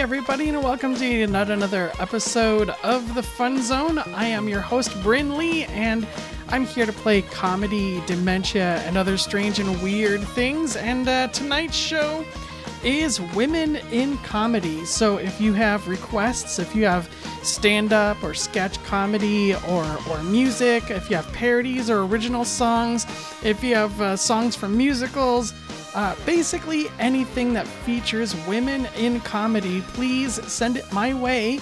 everybody, and welcome to yet another episode of the Fun Zone. I am your host, Brynn Lee, and I'm here to play comedy, dementia, and other strange and weird things. And uh, tonight's show is Women in Comedy. So if you have requests, if you have stand up or sketch comedy or, or music, if you have parodies or original songs, if you have uh, songs from musicals, uh, basically anything that features women in comedy, please send it my way.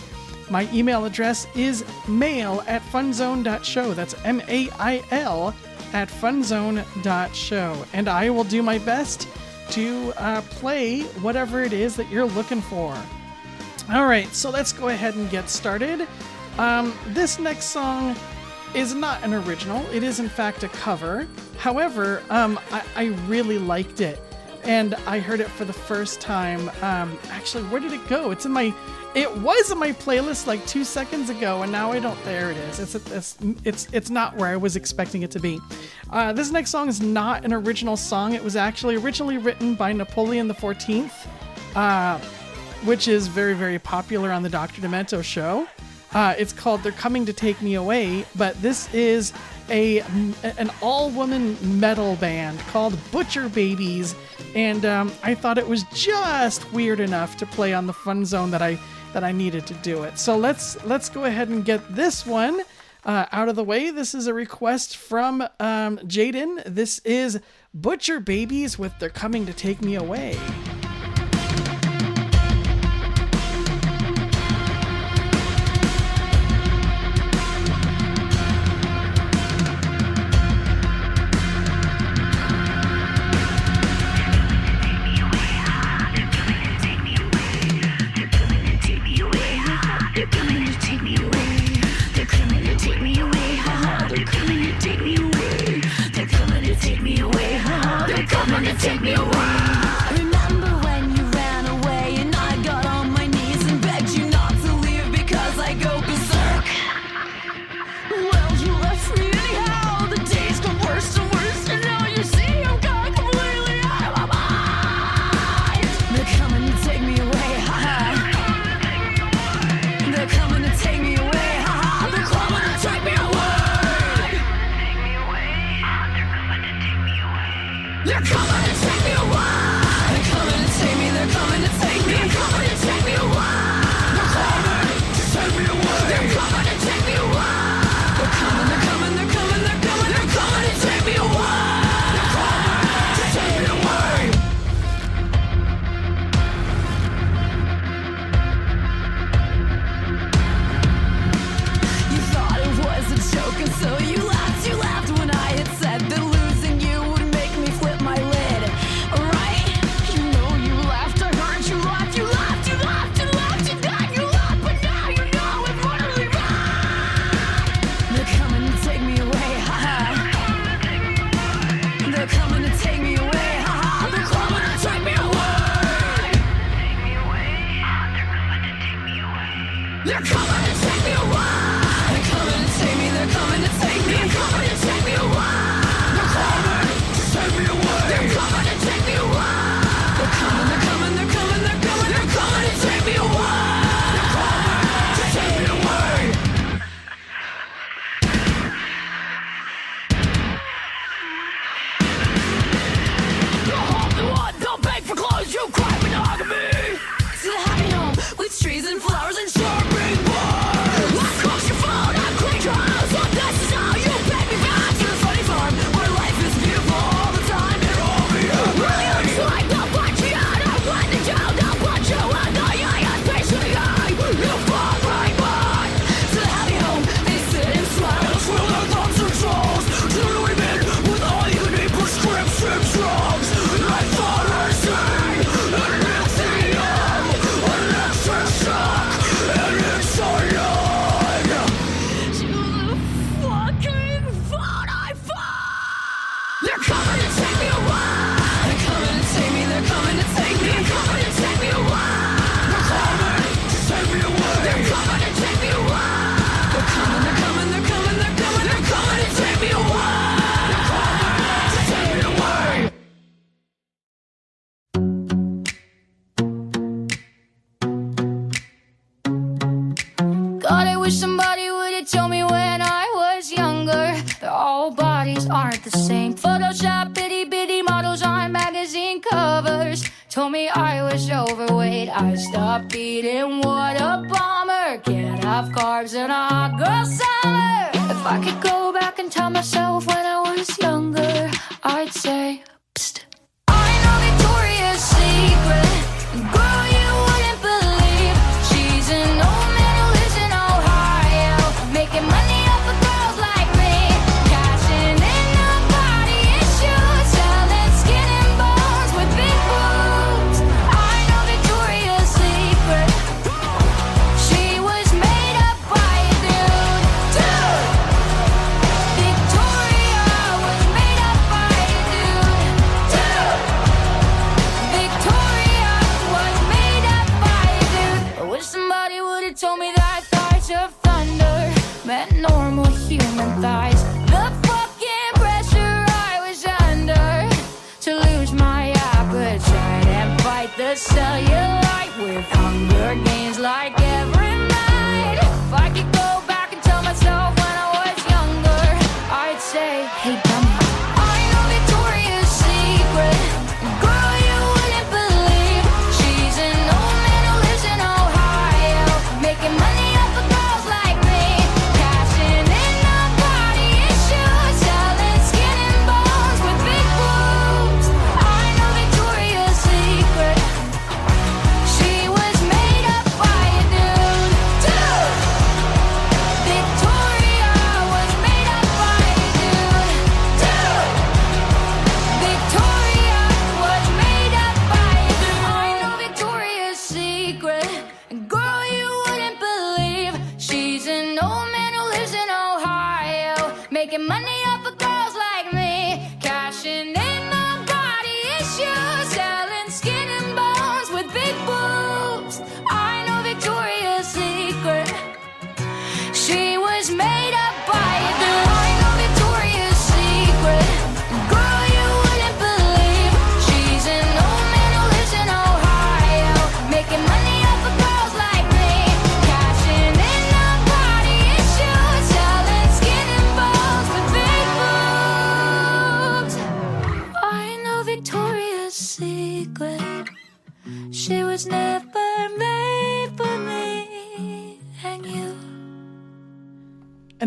My email address is mail at funzone.show. That's M A I L at funzone.show. And I will do my best to uh, play whatever it is that you're looking for. All right, so let's go ahead and get started. Um, this next song is not an original, it is in fact a cover. However, um, I, I really liked it. And I heard it for the first time. Um, actually, where did it go? It's in my. It was in my playlist like two seconds ago, and now I don't. There it is. It's it's it's it's not where I was expecting it to be. Uh, this next song is not an original song. It was actually originally written by Napoleon the Fourteenth, uh, which is very very popular on the Dr. Demento show. Uh, it's called "They're Coming to Take Me Away," but this is a an all woman metal band called Butcher Babies, and um, I thought it was just weird enough to play on the Fun Zone that I that I needed to do it. So let's let's go ahead and get this one. Uh, out of the way. This is a request from um, Jaden. This is Butcher Babies with They're Coming to Take Me Away. Take me away.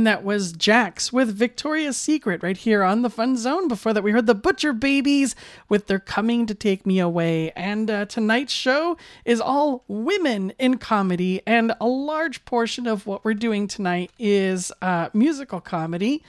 And that was Jax with Victoria's Secret right here on the Fun Zone. Before that, we heard the Butcher Babies with They're Coming to Take Me Away. And uh, tonight's show is all women in comedy, and a large portion of what we're doing tonight is uh, musical comedy.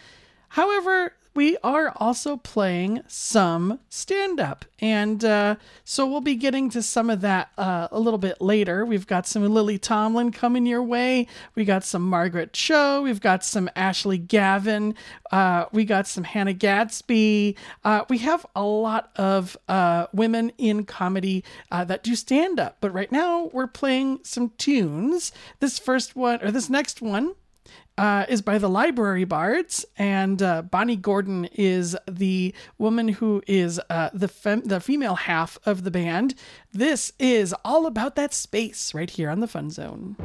However, we are also playing some stand up. And uh, so we'll be getting to some of that uh, a little bit later. We've got some Lily Tomlin coming your way. We got some Margaret Cho. We've got some Ashley Gavin. Uh, we got some Hannah Gadsby. Uh, we have a lot of uh, women in comedy uh, that do stand up. But right now we're playing some tunes. This first one, or this next one, uh, is by the Library Bards, and uh, Bonnie Gordon is the woman who is uh, the fem- the female half of the band. This is all about that space right here on the Fun Zone.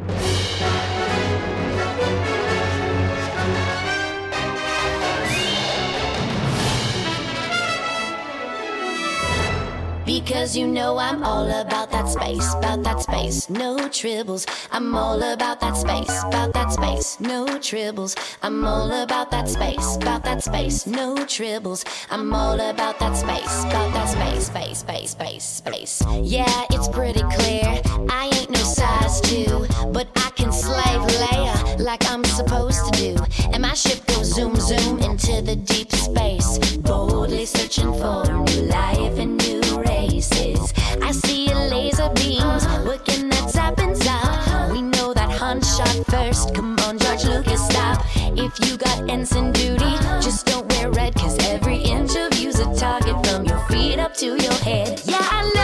Because you know I'm all about that space, about that space, no tribbles. I'm all about that space, about that space, no tribbles. I'm all about that space, about that space, no tribbles. I'm all about that space, about that space, space, space, space, space. Yeah, it's pretty clear. I ain't no size two, but I can slave layer like I'm supposed to do. And my ship goes zoom, zoom into the deep space, boldly searching for new life and new races. I see a laser beams working that tap and top. We know that Han shot first. Come on, George Lucas, stop. If you got ensign duty, just don't wear red, cause every inch of you's a target from your feet up to your head. Yeah, I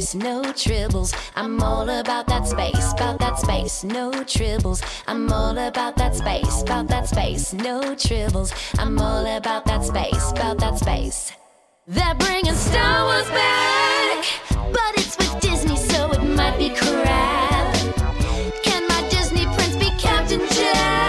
space, no tribbles. I'm all about that space, about that space, no tribbles. I'm all about that space, about that space, no tribbles. I'm all about that space, about that space. They're bringing Star Wars back, but it's with Disney, so it might be crap. Can my Disney prince be Captain Jack?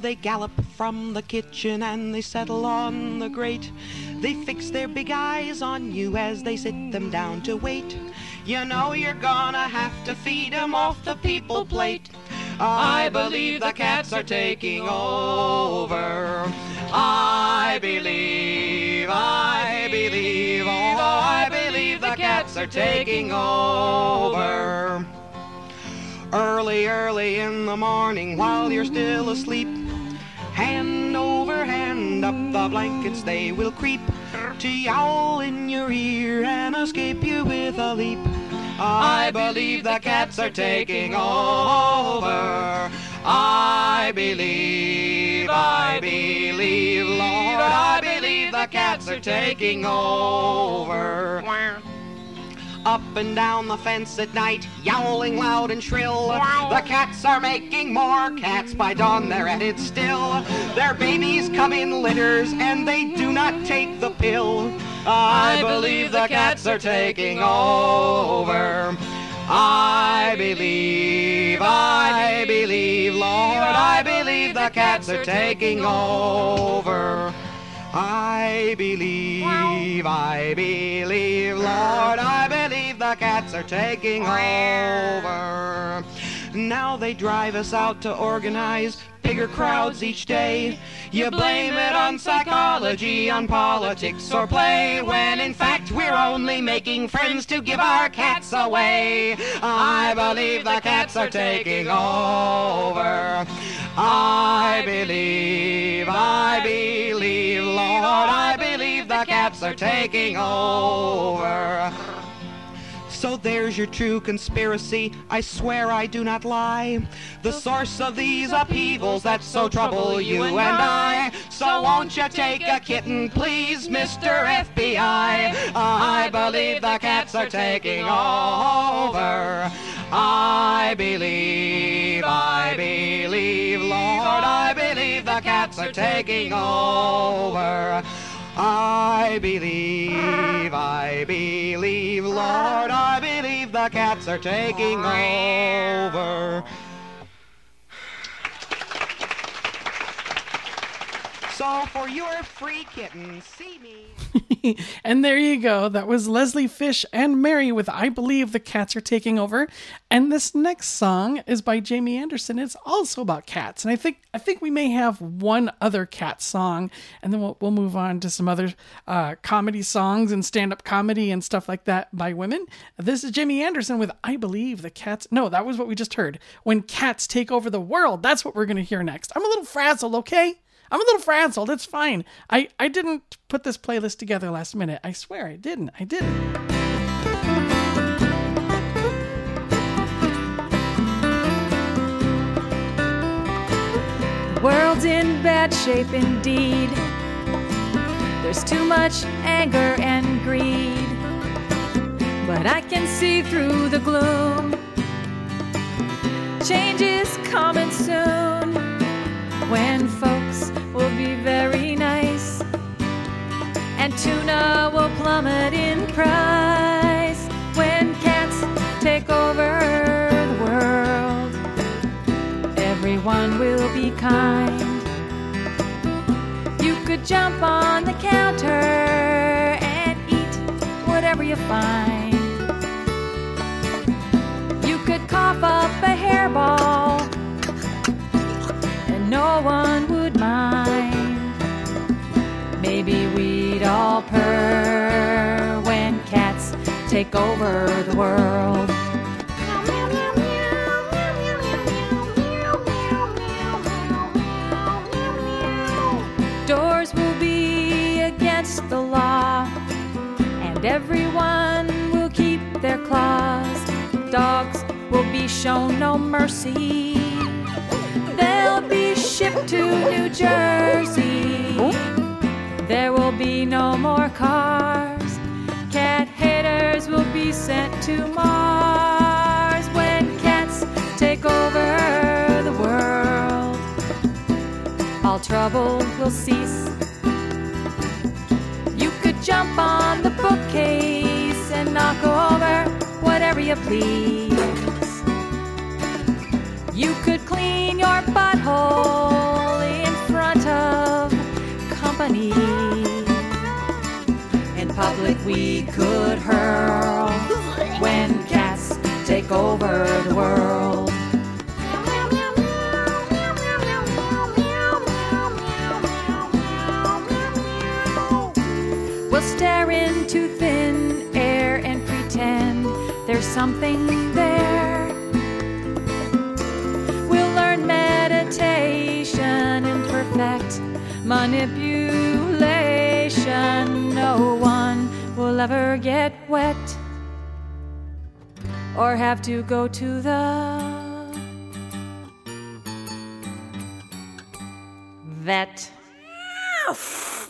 They gallop from the kitchen and they settle on the grate. They fix their big eyes on you as they sit them down to wait. You know you're gonna have to feed 'em off the people plate. I believe the cats are taking over. I believe, I believe, oh, I believe the cats are taking over. Early, early in the morning while you're still asleep. Hand over hand up the blankets they will creep to yowl in your ear and escape you with a leap. I believe the cats are taking over. I believe, I believe, Lord, I believe the cats are taking over. Up and down the fence at night, yowling loud and shrill. The cats are making more cats. By dawn, they're at it still. Their babies come in litters, and they do not take the pill. I believe the cats are taking over. I believe, I believe, Lord, I believe the cats are taking over. I believe, I believe, Lord, I believe the cats are taking over. Now they drive us out to organize bigger crowds each day. You blame it on psychology, on politics or play, when in fact we're only making friends to give our cats away. I believe the cats are taking over. I believe, I believe, Lord, I believe the cats are taking over. So there's your true conspiracy. I swear I do not lie. The source of these upheavals that so trouble you and I. So won't you take a kitten, please, Mr. FBI? I believe the cats are taking over. I believe, I believe, Lord, I believe the cats are taking over. I believe, I believe, Lord, I believe the cats are taking over. So for your free kitten. See me. and there you go. That was Leslie Fish and Mary with I Believe the Cats Are Taking Over. And this next song is by Jamie Anderson. It's also about cats. And I think I think we may have one other cat song, and then we'll, we'll move on to some other uh, comedy songs and stand-up comedy and stuff like that by women. This is Jamie Anderson with I Believe the Cats. No, that was what we just heard. When cats take over the world. That's what we're going to hear next. I'm a little frazzled, okay? I'm a little frazzled. It's fine. I, I didn't put this playlist together last minute. I swear I didn't. I didn't. World's in bad shape indeed. There's too much anger and greed. But I can see through the gloom. Change is coming soon when folks will be very nice. And tuna will plummet in price when cats take over the world everyone will be kind. You could jump on the counter and eat whatever you find. You could cough up a hairball no one would mind. Maybe we'd all purr when cats take over the world. Doors will be against the law, and everyone will keep their claws. Dogs will be shown no mercy. They'll be shipped to New Jersey. Oh. There will be no more cars. Cat haters will be sent to Mars when cats take over the world all trouble will cease. You could jump on the bookcase and knock over whatever you please. You could clean your butthole in front of company. In public, we could hurl when cats take over the world. We'll stare into thin air and pretend there's something there. Meditation and perfect manipulation. No one will ever get wet or have to go to the vet.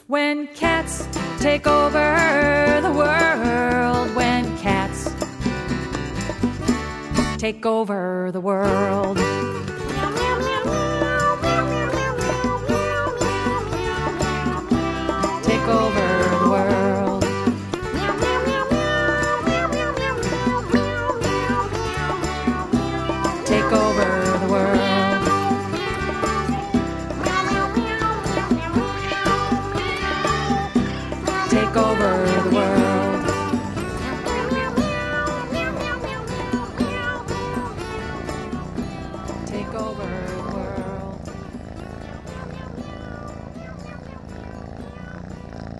When cats take over the world, when cats take over the world.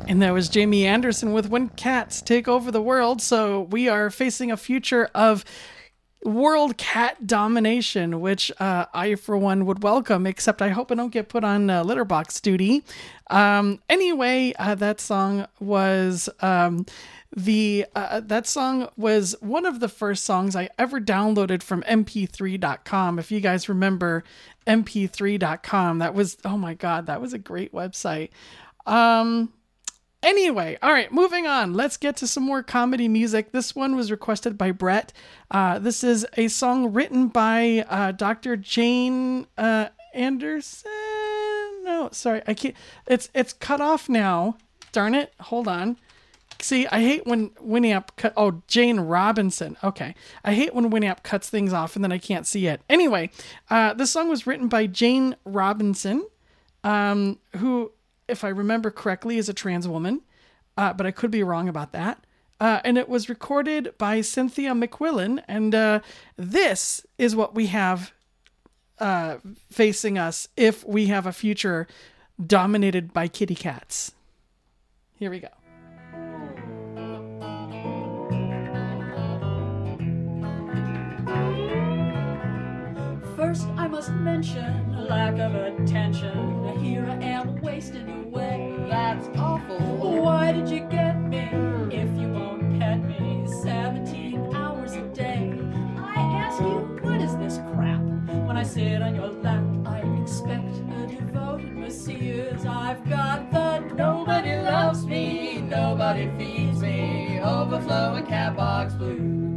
And that was Jamie Anderson with When Cats Take Over the World. So we are facing a future of world cat domination, which uh, I, for one, would welcome, except I hope I don't get put on uh, litterbox duty. Um, anyway, uh, that song was. Um, the uh, that song was one of the first songs I ever downloaded from mp3.com. If you guys remember mp3.com, that was oh my god, that was a great website. Um Anyway, all right, moving on. Let's get to some more comedy music. This one was requested by Brett. Uh, this is a song written by uh, Dr. Jane uh, Anderson. No, sorry, I can't. It's it's cut off now. Darn it! Hold on. See, I hate when Winamp cut. Oh, Jane Robinson. Okay, I hate when Winamp cuts things off and then I can't see it. Anyway, uh, this song was written by Jane Robinson, um, who if I remember correctly, is a trans woman, uh, but I could be wrong about that. Uh, and it was recorded by Cynthia McQuillin. And uh, this is what we have uh, facing us if we have a future dominated by kitty cats. Here we go. First, I must mention a lack of attention. Here I am wasting away. That's awful. Why did you get me if you won't pet me 17 hours a day? I ask you, what is this crap? When I sit on your lap, I expect a devoted Messiah's. I've got the nobody loves me, nobody feeds me, overflowing cat box blues.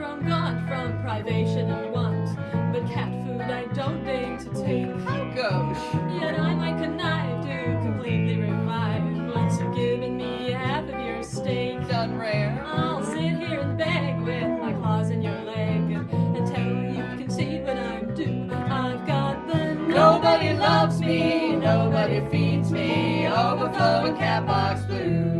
Grown gaunt from privation and want, but cat food I don't deign to take. How gauche! Yet I might connive to completely revive once you've given me half of your steak. Done rare. I'll sit here and beg with my claws in your leg until you to concede what I'm due. I've got the nobody loves me, nobody feeds me, overflowing cat box blues.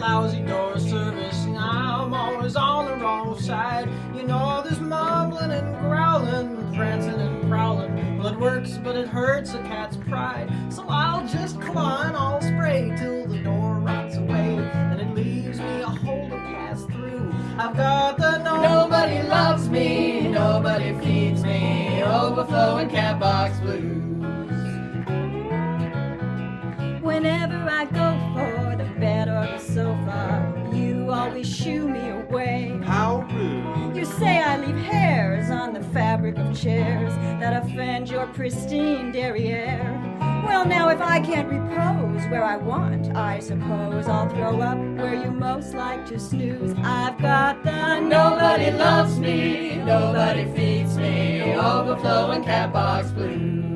Lousy door service. I'm always on the wrong side. You know, there's mumbling and growling, prancing and prowling. It works, but it hurts a cat's pride. So I'll just climb all spray till the door rots away, and it leaves me a hole to pass through. I've got the no- Nobody loves me, nobody feeds me, overflowing cat box blues. Whenever I go for the bed or the sofa, you always shoo me away. How rude. You say I leave hairs on the fabric of chairs that offend your pristine derriere. Well, now if I can't repose where I want, I suppose I'll throw up where you most like to snooze. I've got the Nobody loves me, nobody feeds me, overflowing cat box blues.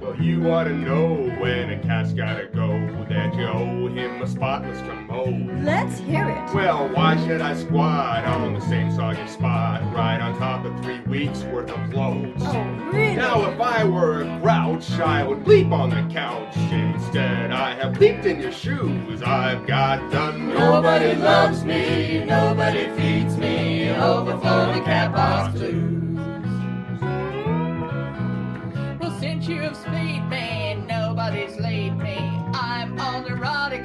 Well, you ought to know when a cat's gotta go that you owe him a spotless commode. Let's hear it. Well, why should I squat on the same soggy spot right on top of three weeks worth of loads? Oh, really? Now, if I were a grouch, I would leap on the couch. Instead, I have leaped in your shoes. I've got the Nobody loves me, nobody feeds me, overflowing cat box blues. Well, since you have speed me, nobody's laid me.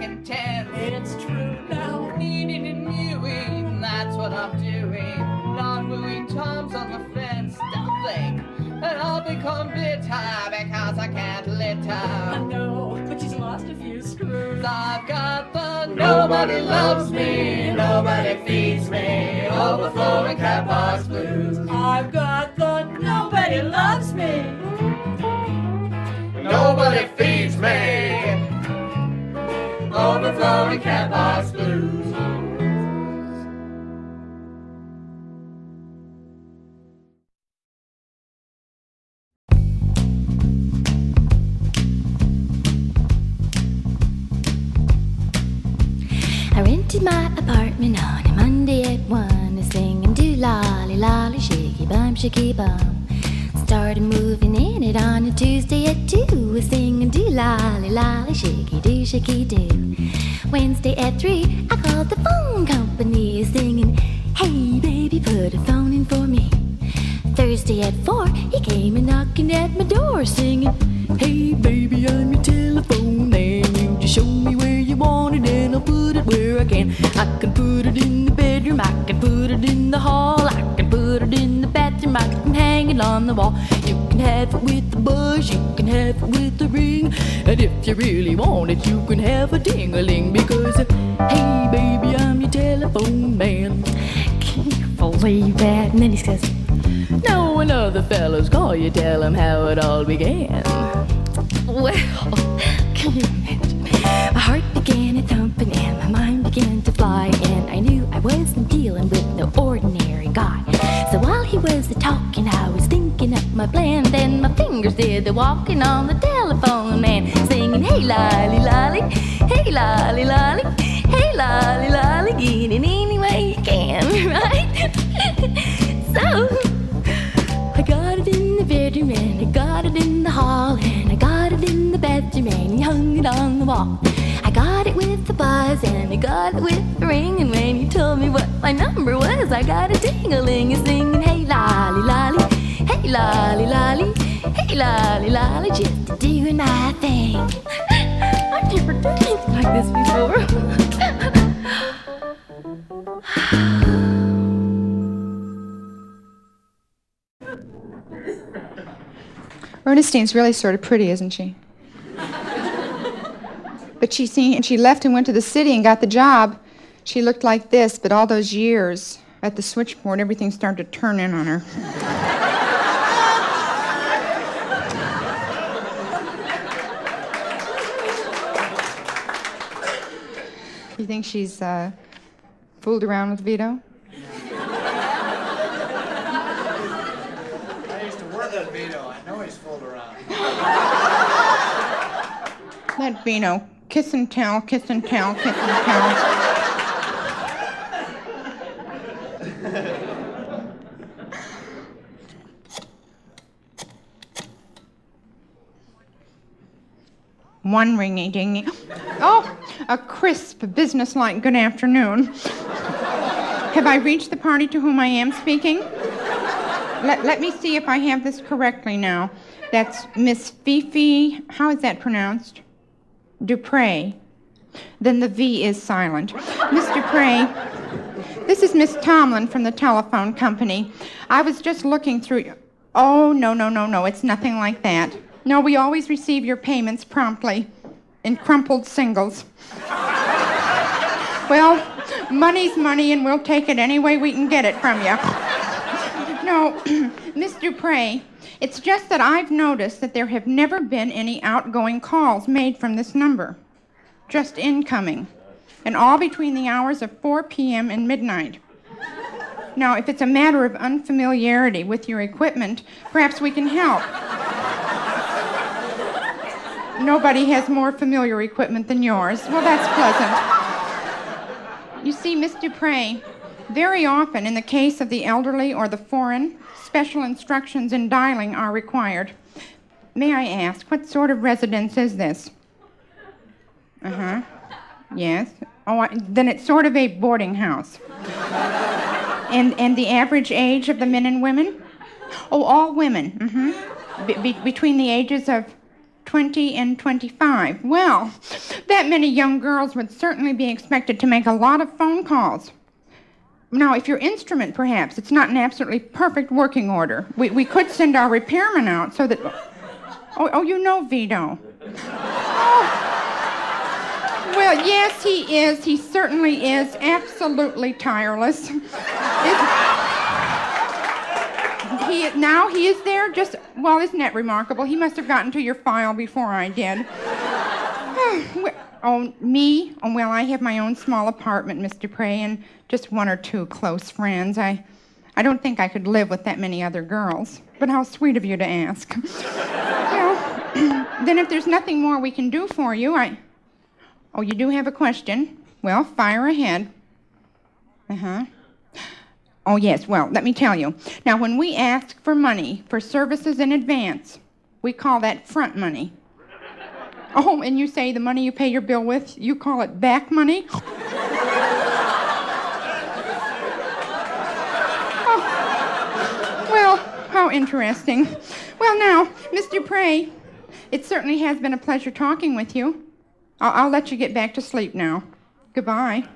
I'm on erotic. It's true now, needing and mewing, that's what I'm doing. Not wooing toms on the fence, don't think that I'll become bitter because I can't litter. I know, but she's lost a few screws. I've got the nobody loves me, nobody feeds me, overflowing cat box blues. I've got the nobody loves me. Nobody feeds me. Overflowing cat box blues. I rented my apartment on a Monday at one, singing do lolly lolly shaky bum shaky bum. Started moving in it on a Tuesday at two, a singing do lolly lolly shaky do shaky do. Wednesday at three, I called the phone company, singing, Hey baby, put a phone in for me. Thursday at four, he came and knocking at my door, singing, Hey baby, I'm your telephone man. You just show me where you want it, and I'll put it where I can. I can put it in the bedroom, I can put it in the hall, I can put it in the bathroom, I can hang it on the wall. You can have it with the bush, you can have it with the ring, and if you really want it, you can have a ding-a-ling because, uh, hey baby, I'm your telephone man. Can you believe that? And then he says. No, when other fellows call you, tell tell 'em how it all began. Well, can you imagine? My heart began a thumping and my mind began to fly, and I knew I wasn't dealing with no ordinary guy. So while he was a talking, I was thinking up my plan. Then my fingers did the walking on the telephone, man, singing, Hey lolly lolly, hey lolly lolly, hey lolly lolly, get any way you can, right? so, I got it in the bedroom and I got it in the hall hung it on the wall. I got it with the buzz and I got it with the ring and when you told me what my number was, I got a ding-a-ling a singing, hey lolly lolly, hey lolly lolly, hey lolly lolly, just doing my thing. I've never done anything like this before. Ernestine's really sort of pretty, isn't she? But she seen, and she left and went to the city and got the job. She looked like this, but all those years at the switchboard, everything started to turn in on her. you think she's uh, fooled around with Vito? I used to work at Vito. I know he's fooled around. Let Vino kiss and tell, kiss and tell, kiss and tell. One ringy dingy. Oh, a crisp, businesslike good afternoon. Have I reached the party to whom I am speaking? Let, let me see if I have this correctly now. That's Miss Fifi, how is that pronounced? Dupre. Then the V is silent. Miss Dupre, this is Miss Tomlin from the telephone company. I was just looking through. Oh, no, no, no, no, it's nothing like that. No, we always receive your payments promptly in crumpled singles. well, money's money, and we'll take it any way we can get it from you. No, Miss Dupre, it's just that I've noticed that there have never been any outgoing calls made from this number, just incoming, and all between the hours of 4 p.m. and midnight. Now, if it's a matter of unfamiliarity with your equipment, perhaps we can help. Nobody has more familiar equipment than yours. Well, that's pleasant. You see, Miss Dupre, very often in the case of the elderly or the foreign, special instructions in dialing are required. May I ask, what sort of residence is this? Uh huh. Yes. Oh, I, then it's sort of a boarding house. and and the average age of the men and women? Oh, all women. Mm-hmm. Be- be- between the ages of 20 and 25. Well, that many young girls would certainly be expected to make a lot of phone calls. Now, if your instrument, perhaps, it's not in absolutely perfect working order, we, we could send our repairman out so that. Oh, oh you know Vito. Oh. Well, yes, he is. He certainly is absolutely tireless. he now he is there just well isn't that remarkable he must have gotten to your file before i did Oh me oh well i have my own small apartment mr prey and just one or two close friends i i don't think i could live with that many other girls but how sweet of you to ask well then if there's nothing more we can do for you i oh you do have a question well fire ahead uh-huh Oh, yes. Well, let me tell you. Now, when we ask for money for services in advance, we call that front money. Oh, and you say the money you pay your bill with, you call it back money? Oh. Well, how interesting. Well, now, Mr. Prey, it certainly has been a pleasure talking with you. I'll, I'll let you get back to sleep now. Goodbye.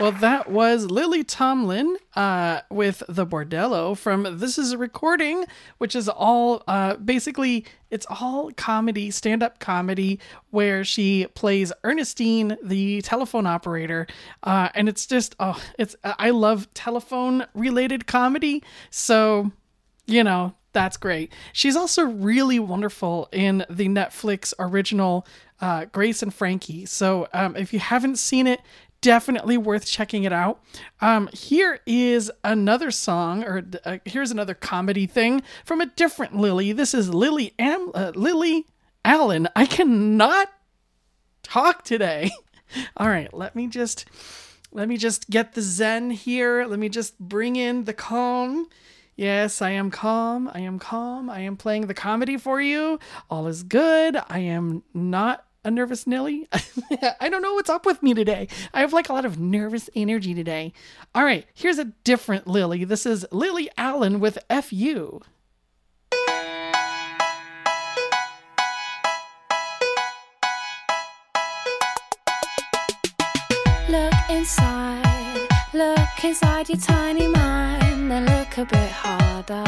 Well, that was Lily Tomlin uh, with the Bordello from This Is a Recording, which is all uh, basically it's all comedy, stand-up comedy, where she plays Ernestine, the telephone operator, uh, and it's just oh, it's I love telephone-related comedy, so you know that's great. She's also really wonderful in the Netflix original uh, Grace and Frankie. So um, if you haven't seen it, definitely worth checking it out. Um, here is another song, or uh, here's another comedy thing from a different Lily. This is Lily Am uh, Lily Allen, I cannot talk today. All right, let me just let me just get the zen here. Let me just bring in the calm. Yes, I am calm. I am calm. I am playing the comedy for you. All is good. I am not a nervous Nelly. I don't know what's up with me today. I have like a lot of nervous energy today. All right, here's a different Lily. This is Lily Allen with FU. Look inside, look inside your tiny mind, then look a bit harder.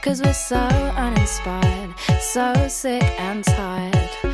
Cause we're so uninspired, so sick and tired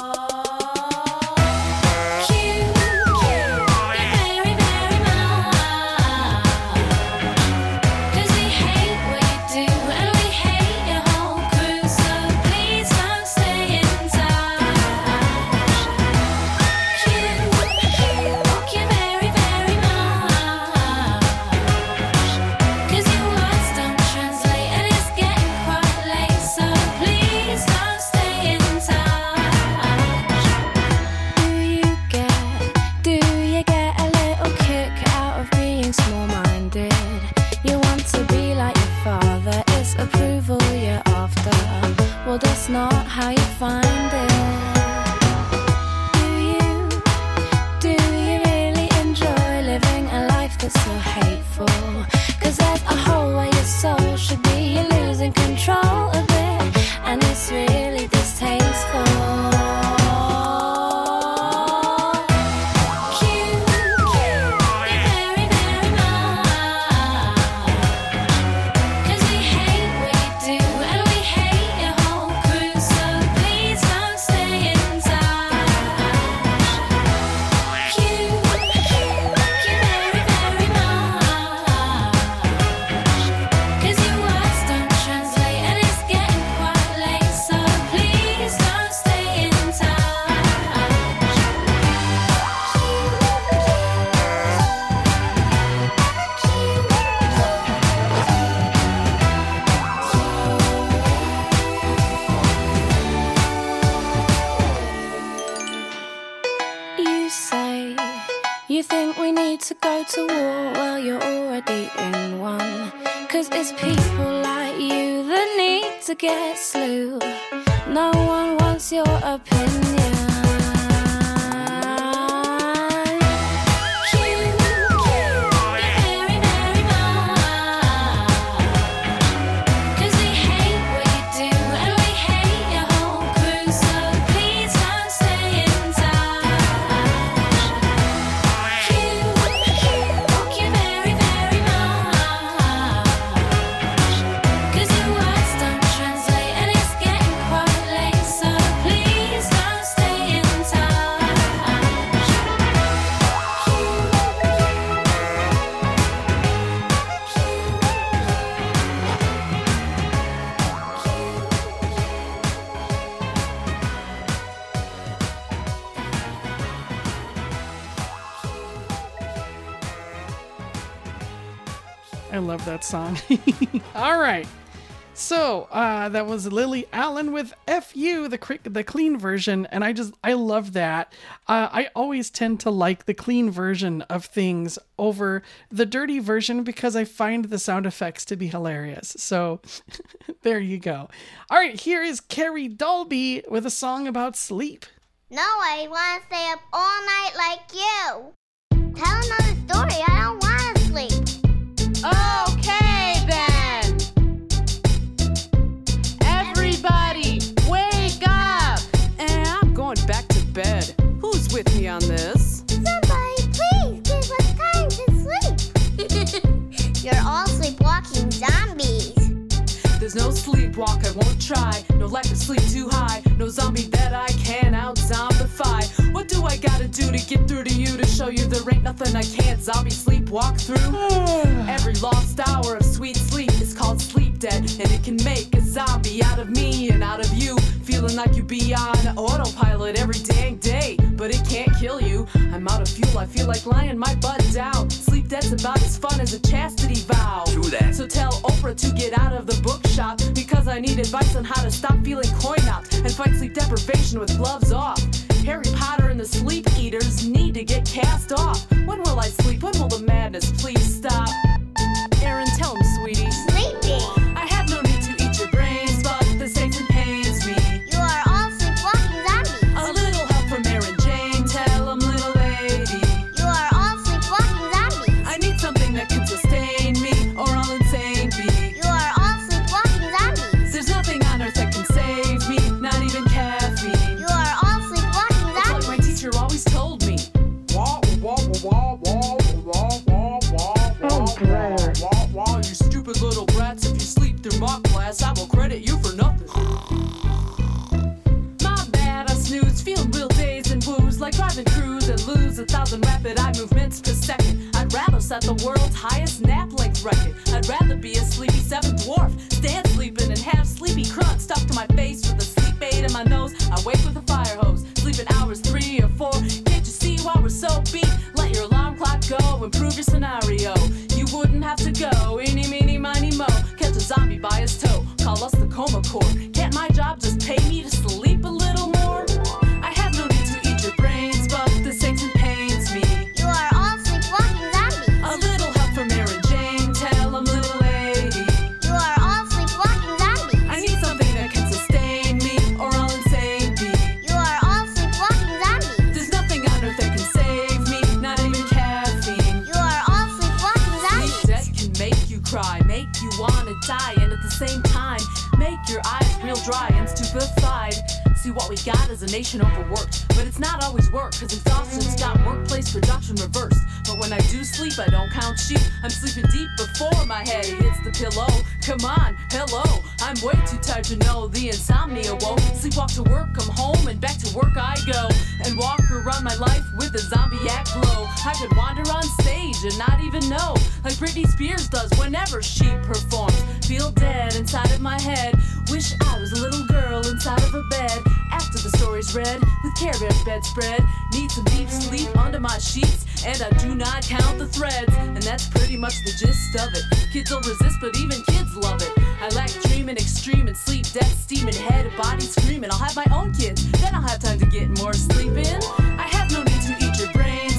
Not how you find get slew. No one wants your opinion. Song. All right. So uh, that was Lily Allen with "Fu," the cri- the clean version, and I just I love that. Uh, I always tend to like the clean version of things over the dirty version because I find the sound effects to be hilarious. So there you go. All right, here is Carrie Dahlby with a song about sleep. No, I want to stay up all night like you. Tell another story. I don't want to sleep. Okay Who's me on this? Somebody, please give us time to sleep. You're all sleepwalking zombies. There's no sleepwalk, I won't try. No lack of sleep too high. No zombie that I can out zombify. What do I gotta do to get through to you to show you there ain't nothing I can't zombie sleepwalk through? Every lost hour of sweet sleep is called sleep dead, and it can make a zombie out of me and out of you. Feeling like you be on autopilot every dang day, but it can't kill you. I'm out of fuel, I feel like lying my butt down. Sleep that's about as fun as a chastity vow. True that. So tell Oprah to get out of the bookshop because I need advice on how to stop feeling coin out and fight sleep deprivation with gloves off. Harry Potter and the sleep eaters need to get cast off. When will I sleep? When will the madness please stop? Like driving cruise and lose a thousand rapid eye movements per second. I'd rather set the world's highest nap length record. I'd rather be a sleepy seventh dwarf, stand sleeping and have sleepy crunk stuck to my face with a sleep aid in my nose. I wake with a fire hose, sleeping hours three or four. Can't you see why we're so beat? Let your alarm clock go, improve your scenario. You wouldn't have to go, eeny, meeny, miny, mo. Catch a zombie by his toe, call us the coma core. Can't my job just pay me to We is a nation overworked, but it's not always work, cause exhaustion's got workplace production reversed. But when I do sleep, I don't count sheep. I'm sleeping deep before my head hits the pillow. Come on, hello, I'm way too tired to know the insomnia woke. Sleepwalk to work, come home, and back to work I go. And walk around my life with a zombie act glow. I could wander on stage and not even know, like Britney Spears does whenever she performs. Feel dead inside of my head. Wish I was a little girl inside of a bed. After the story's read, with Care Bear bedspread. Need some deep sleep under my sheets, and I do not count the threads. And that's pretty much the gist of it. Kids don't resist, but even kids love it. I lack dreaming extreme and sleep, death, steaming head, body screaming. I'll have my own kids, then I'll have time to get more sleep in. I have no need to eat your brains,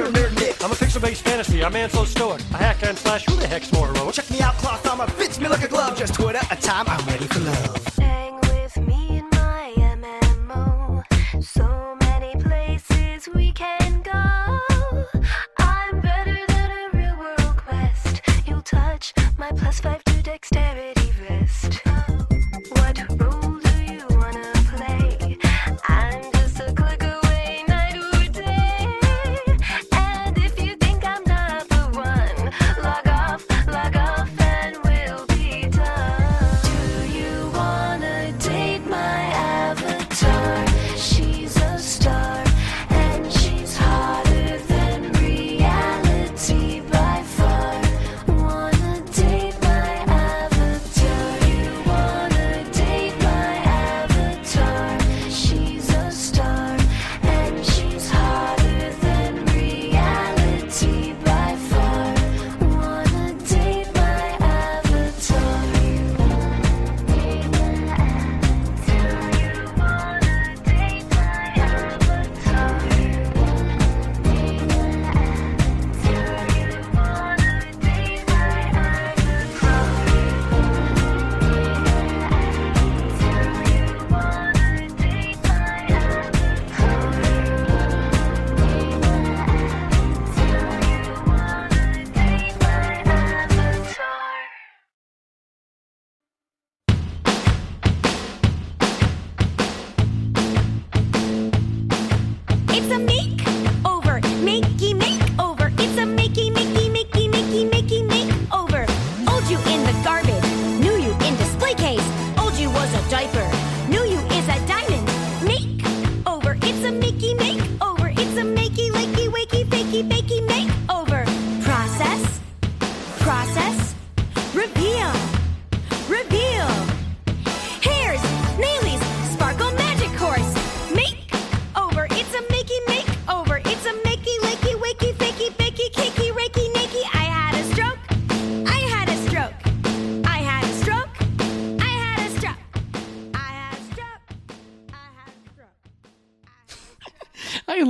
up, ladies. This is pyramid Nick. I'm a pixel-based fantasy. I'm Ansel Stewart. A hack and slash. Who the heck's more heroic? Check me out, cloth armor fits me like a glove. Just at a time. I'm ready for love.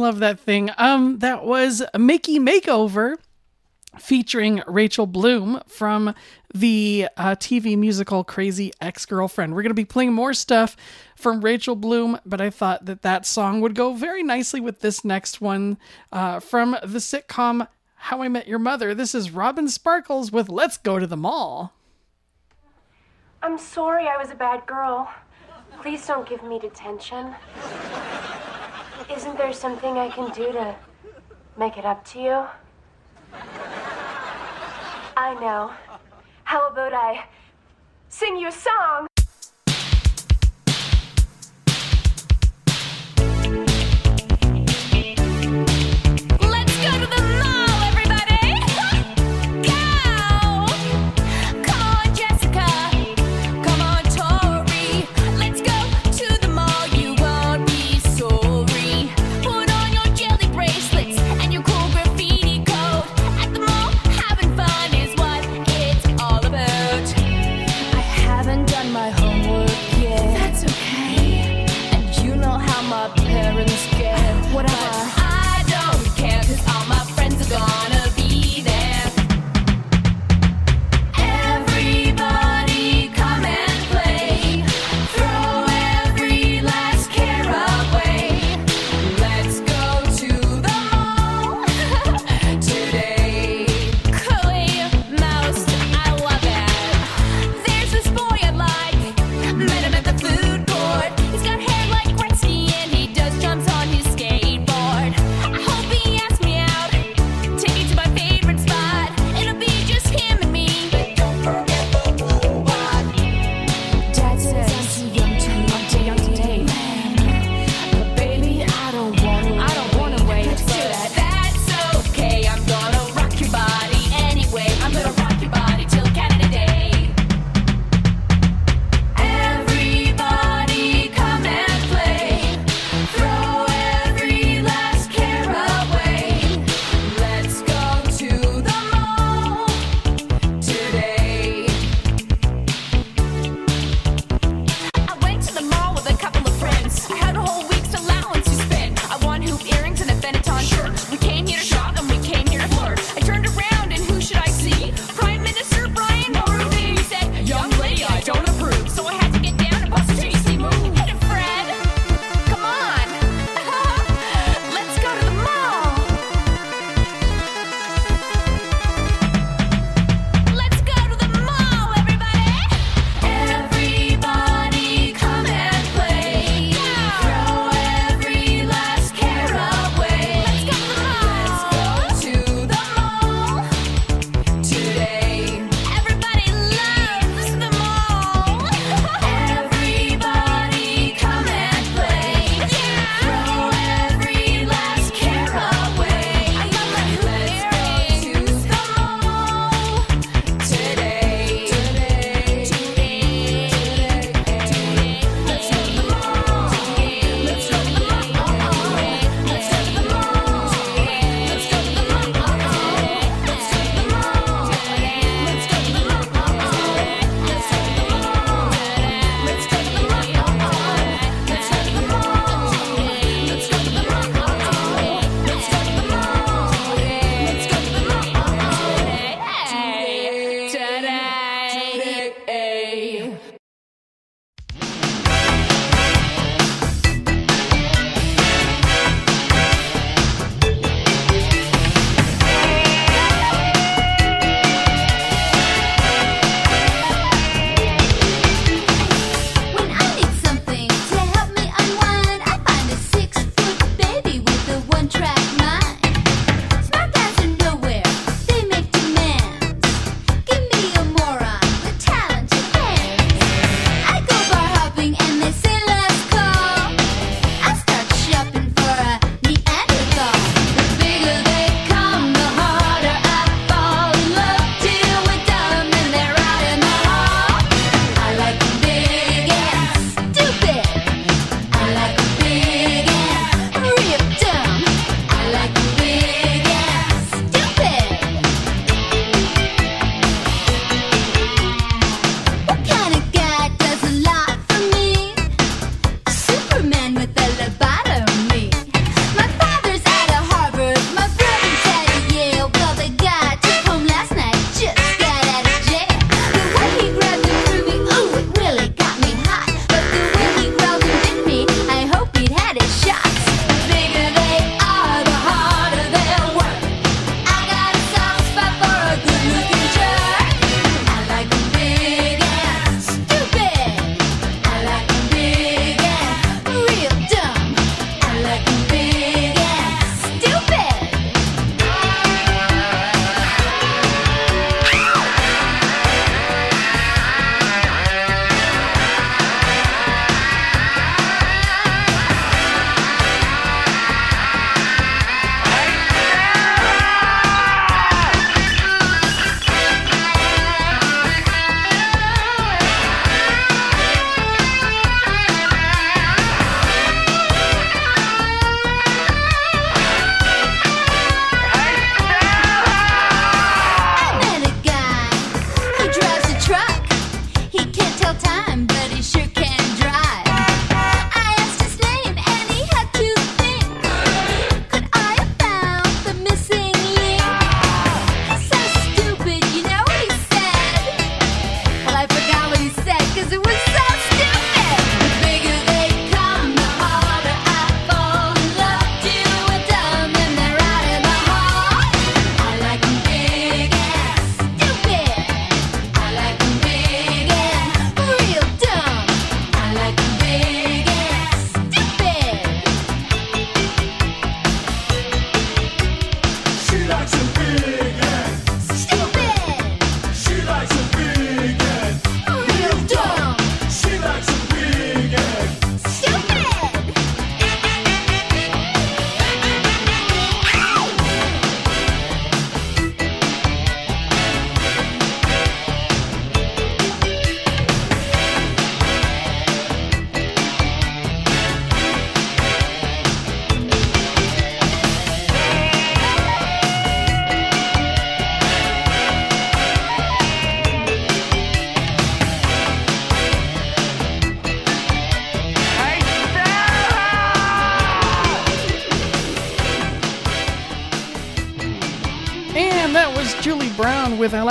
Love that thing. Um, that was a Makey Makeover featuring Rachel Bloom from the uh, TV musical Crazy Ex Girlfriend. We're going to be playing more stuff from Rachel Bloom, but I thought that that song would go very nicely with this next one uh, from the sitcom How I Met Your Mother. This is Robin Sparkles with Let's Go to the Mall. I'm sorry I was a bad girl. Please don't give me detention. Isn't there something I can do to make it up to you? I know. How about I sing you a song?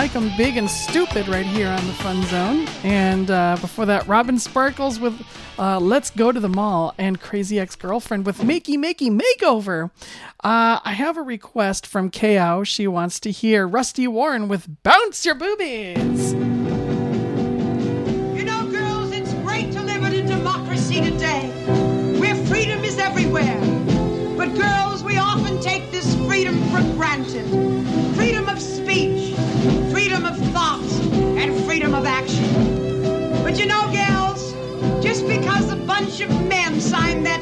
Like 'em Big and Stupid right here on the Fun Zone. And uh, before that, Robin Sparkles with uh, Let's Go to the Mall and Crazy Ex Girlfriend with Makey Makey Makeover. Uh, I have a request from KO. She wants to hear Rusty Warren with Bounce Your Boobies. You know, girls, it's great to live in a democracy today where freedom is everywhere. But, girls, we often take this freedom for granted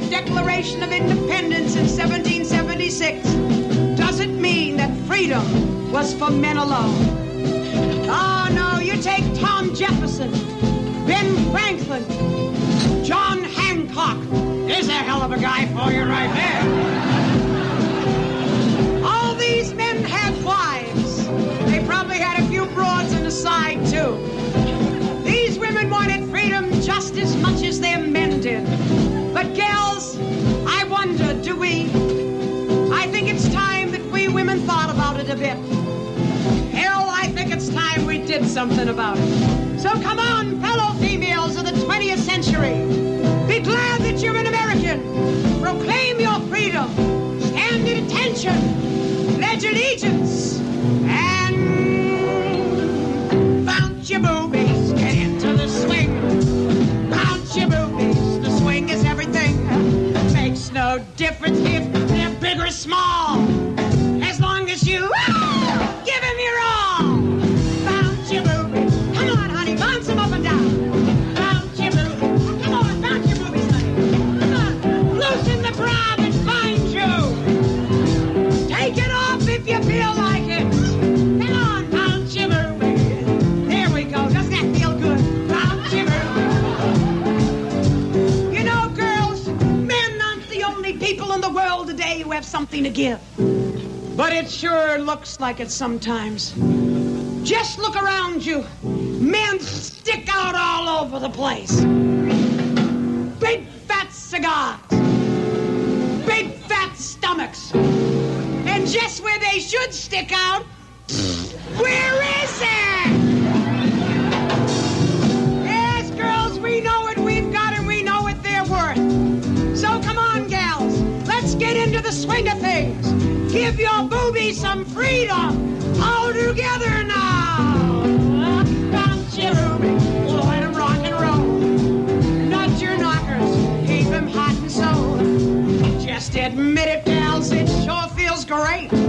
Declaration of Independence in 1776 doesn't mean that freedom was for men alone. Oh, no, you take Tom Jefferson, Ben Franklin, John Hancock. There's a hell of a guy for you right there. A bit. Hell, I think it's time we did something about it. So come on, fellow females of the 20th century. Be glad that you're an American. Proclaim your freedom. Stand at attention. Pledge allegiance. To give. But it sure looks like it sometimes. Just look around you. Men stick out all over the place. Big fat cigars. Big fat stomachs. And just where they should stick out, where is it? Swing of things. Give your boobies some freedom. All together now. Bounce your boobies. Rock and roll. Your knockers. Hot and. Just admit it, gals. It sure feels great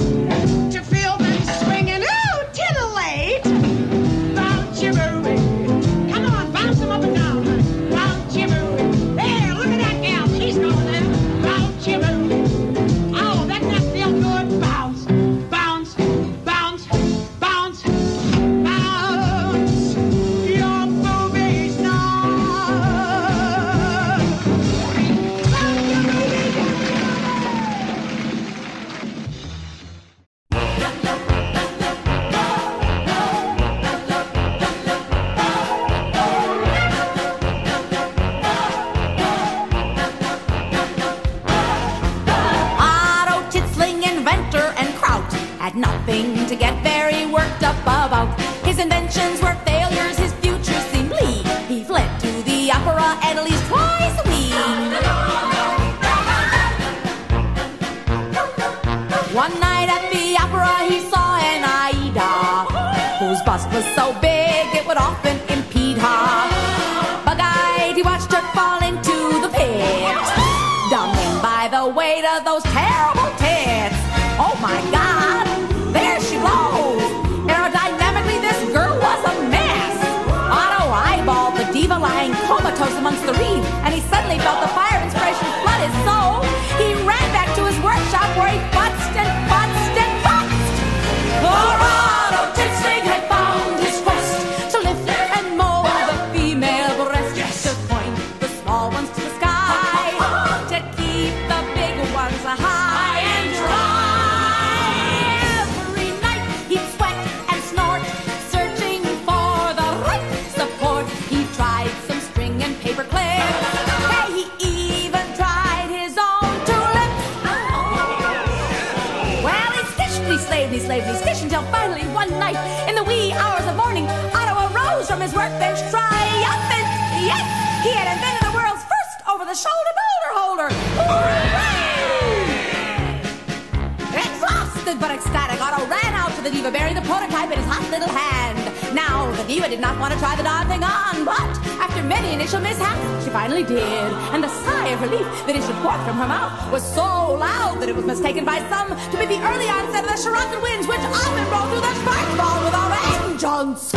the diva bearing the prototype in his hot little hand. Now, the diva did not want to try the darn thing on, but after many initial mishaps, she finally did. And the sigh of relief that issued forth from her mouth was so loud that it was mistaken by some to be the early onset of the Shirakan winds, which often blow through the Schwarzwald with a vengeance.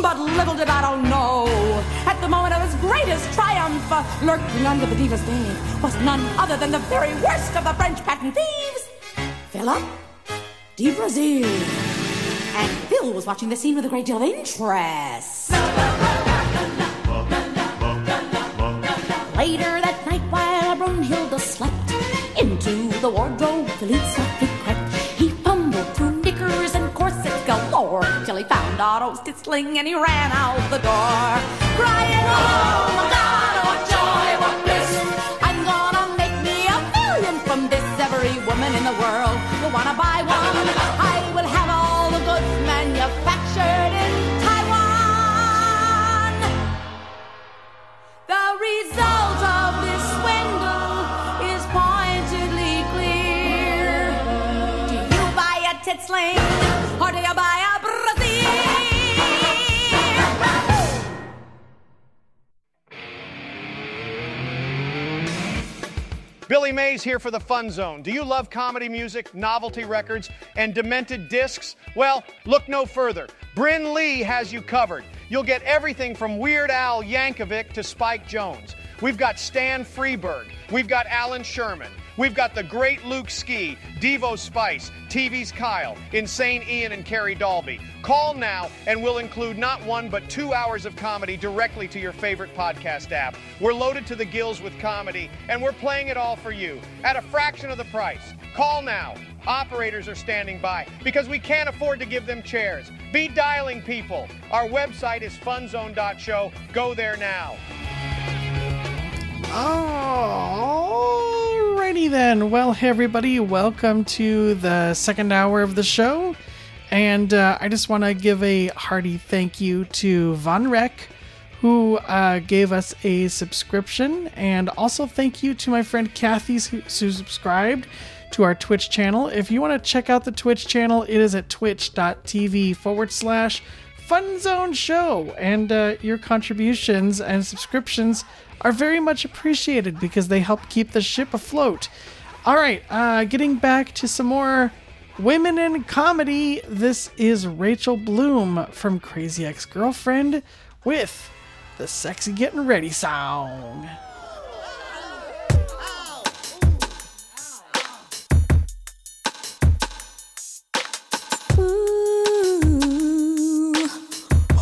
But little did Otto know, greatest triumph, lurking under the diva's bed was none other than the very worst of the French patent thieves, Philippe de Brassiere. And Phil was watching the scene with a great deal of interest. Later that night, while Brunhilde slept, into the wardrobe Philippe Otto's and he ran out the door, crying, "Oh my God, what joy, what bliss! I'm gonna make me a million from this. Every woman in the world will wanna buy one. I will have all the goods manufactured in Taiwan." The result of this swindle is pointedly clear. Do you buy a titsling or do you buy Billy Mays here for the Fun Zone. Do you love comedy music, novelty records, and demented discs? Well, look no further. Brynn Lee has you covered. You'll get everything from Weird Al Yankovic to Spike Jones. We've got Stan Freberg. We've got Allan Sherman. We've got the great Luke Ski, Devo Spice, TV's Kyle, Insane Ian, and Carrie Dahlby. Call now and we'll include not one but two hours of comedy directly to your favorite podcast app. We're loaded to the gills with comedy and we're playing it all for you at a fraction of the price. Call now. Operators are standing by because we can't afford to give them chairs. Be dialing people. Our website is funzone.show. Go there now. Alrighty then. Well, hey everybody, welcome to the second hour of the show. And uh, I just want to give a hearty thank you to Von Reck, who uh, gave us a subscription. And also thank you to my friend Kathy, who, who subscribed to our Twitch channel. If you want to check out the Twitch channel, it is at twitch.tv forward slash Fun Zone Show. And uh, your contributions and subscriptions are very much appreciated because they help keep the ship afloat. All right, uh, getting back to some more women in comedy. This is Rachel Bloom from Crazy Ex Girlfriend with the sexy getting ready song.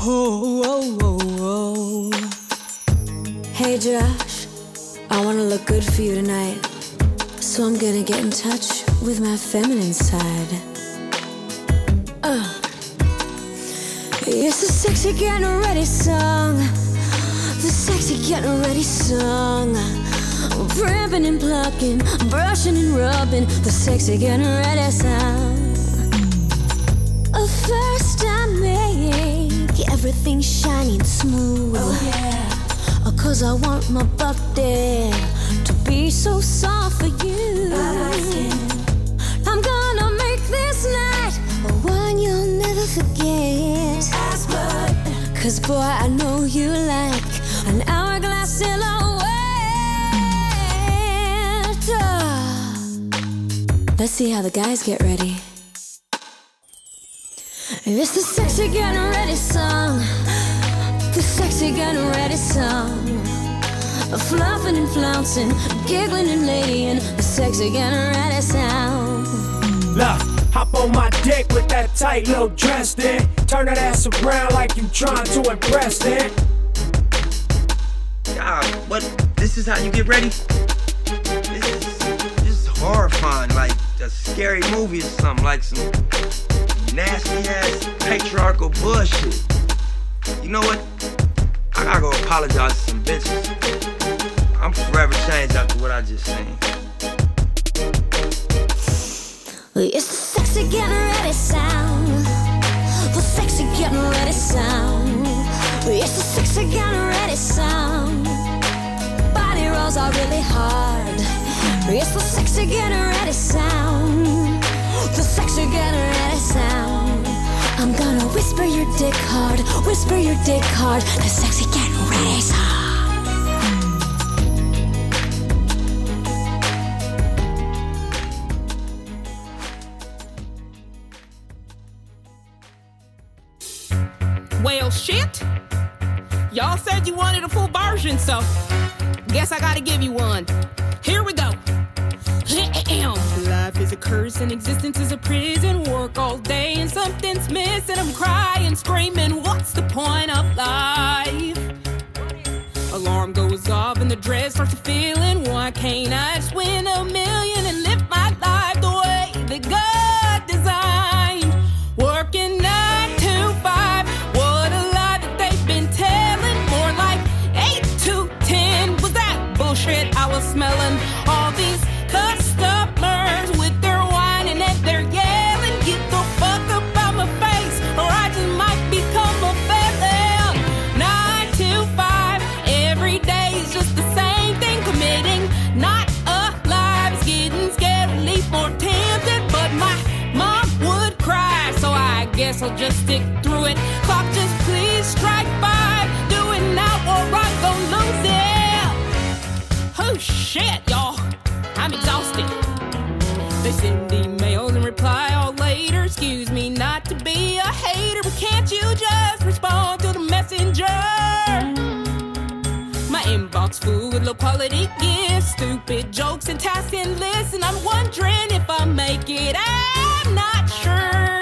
Oh, oh, oh, oh. Hey Josh, I wanna look good for you tonight. So I'm gonna get in touch with my feminine side. Uh. It's the sexy getting ready song. The sexy getting ready song. Primping and plucking, brushing and rubbing. The sexy getting ready song. Uh, First I make everything shiny and smooth. Oh yeah. Cause I want my body to be so soft for you. I'm gonna make this night a one you'll never forget. Cause boy, I know you like an hourglass silhouette. Let's see how the guys get ready. It's the sexy getting ready song. The sexy getting ready song. Fluffing and flouncing, giggling and laying. The sexy getting ready sound. Look, hop on my dick with that tight little dress then. Turn that ass around like you trying to impress then. God, what? This is how you get ready? This is, this is horrifying, like a scary movie or something, like some nasty ass patriarchal bullshit. You know what? I gotta go apologize to some bitches. I'm forever changed after what I just seen. It's the sexy getting ready sound. The sexy getting ready sound. It's the sexy getting ready sound. Body rolls are really hard. It's the sexy getting ready sound. The sexy getting ready sound. I'm gonna whisper your dick hard, whisper your dick hard. The sexy getting ready sound. Well, shit. Y'all said you wanted a full version, so guess I gotta give you one. Here we go. Life is a curse and existence is a prison. Work all day and something's missing. I'm crying, screaming, what's the point of life? Alarm goes off and the dread starts to feeling. Why can't I just win a million and live my life the way that God I just stick through it. Clock just please strike five. Do it now or I'm gonna lose it. Oh shit, y'all. I'm exhausted. They send emails and reply all later. Excuse me not to be a hater, but can't you just respond to the messenger? My inbox full with low quality gifts, stupid jokes and tasking lists, and I'm wondering if I make it. I'm not sure.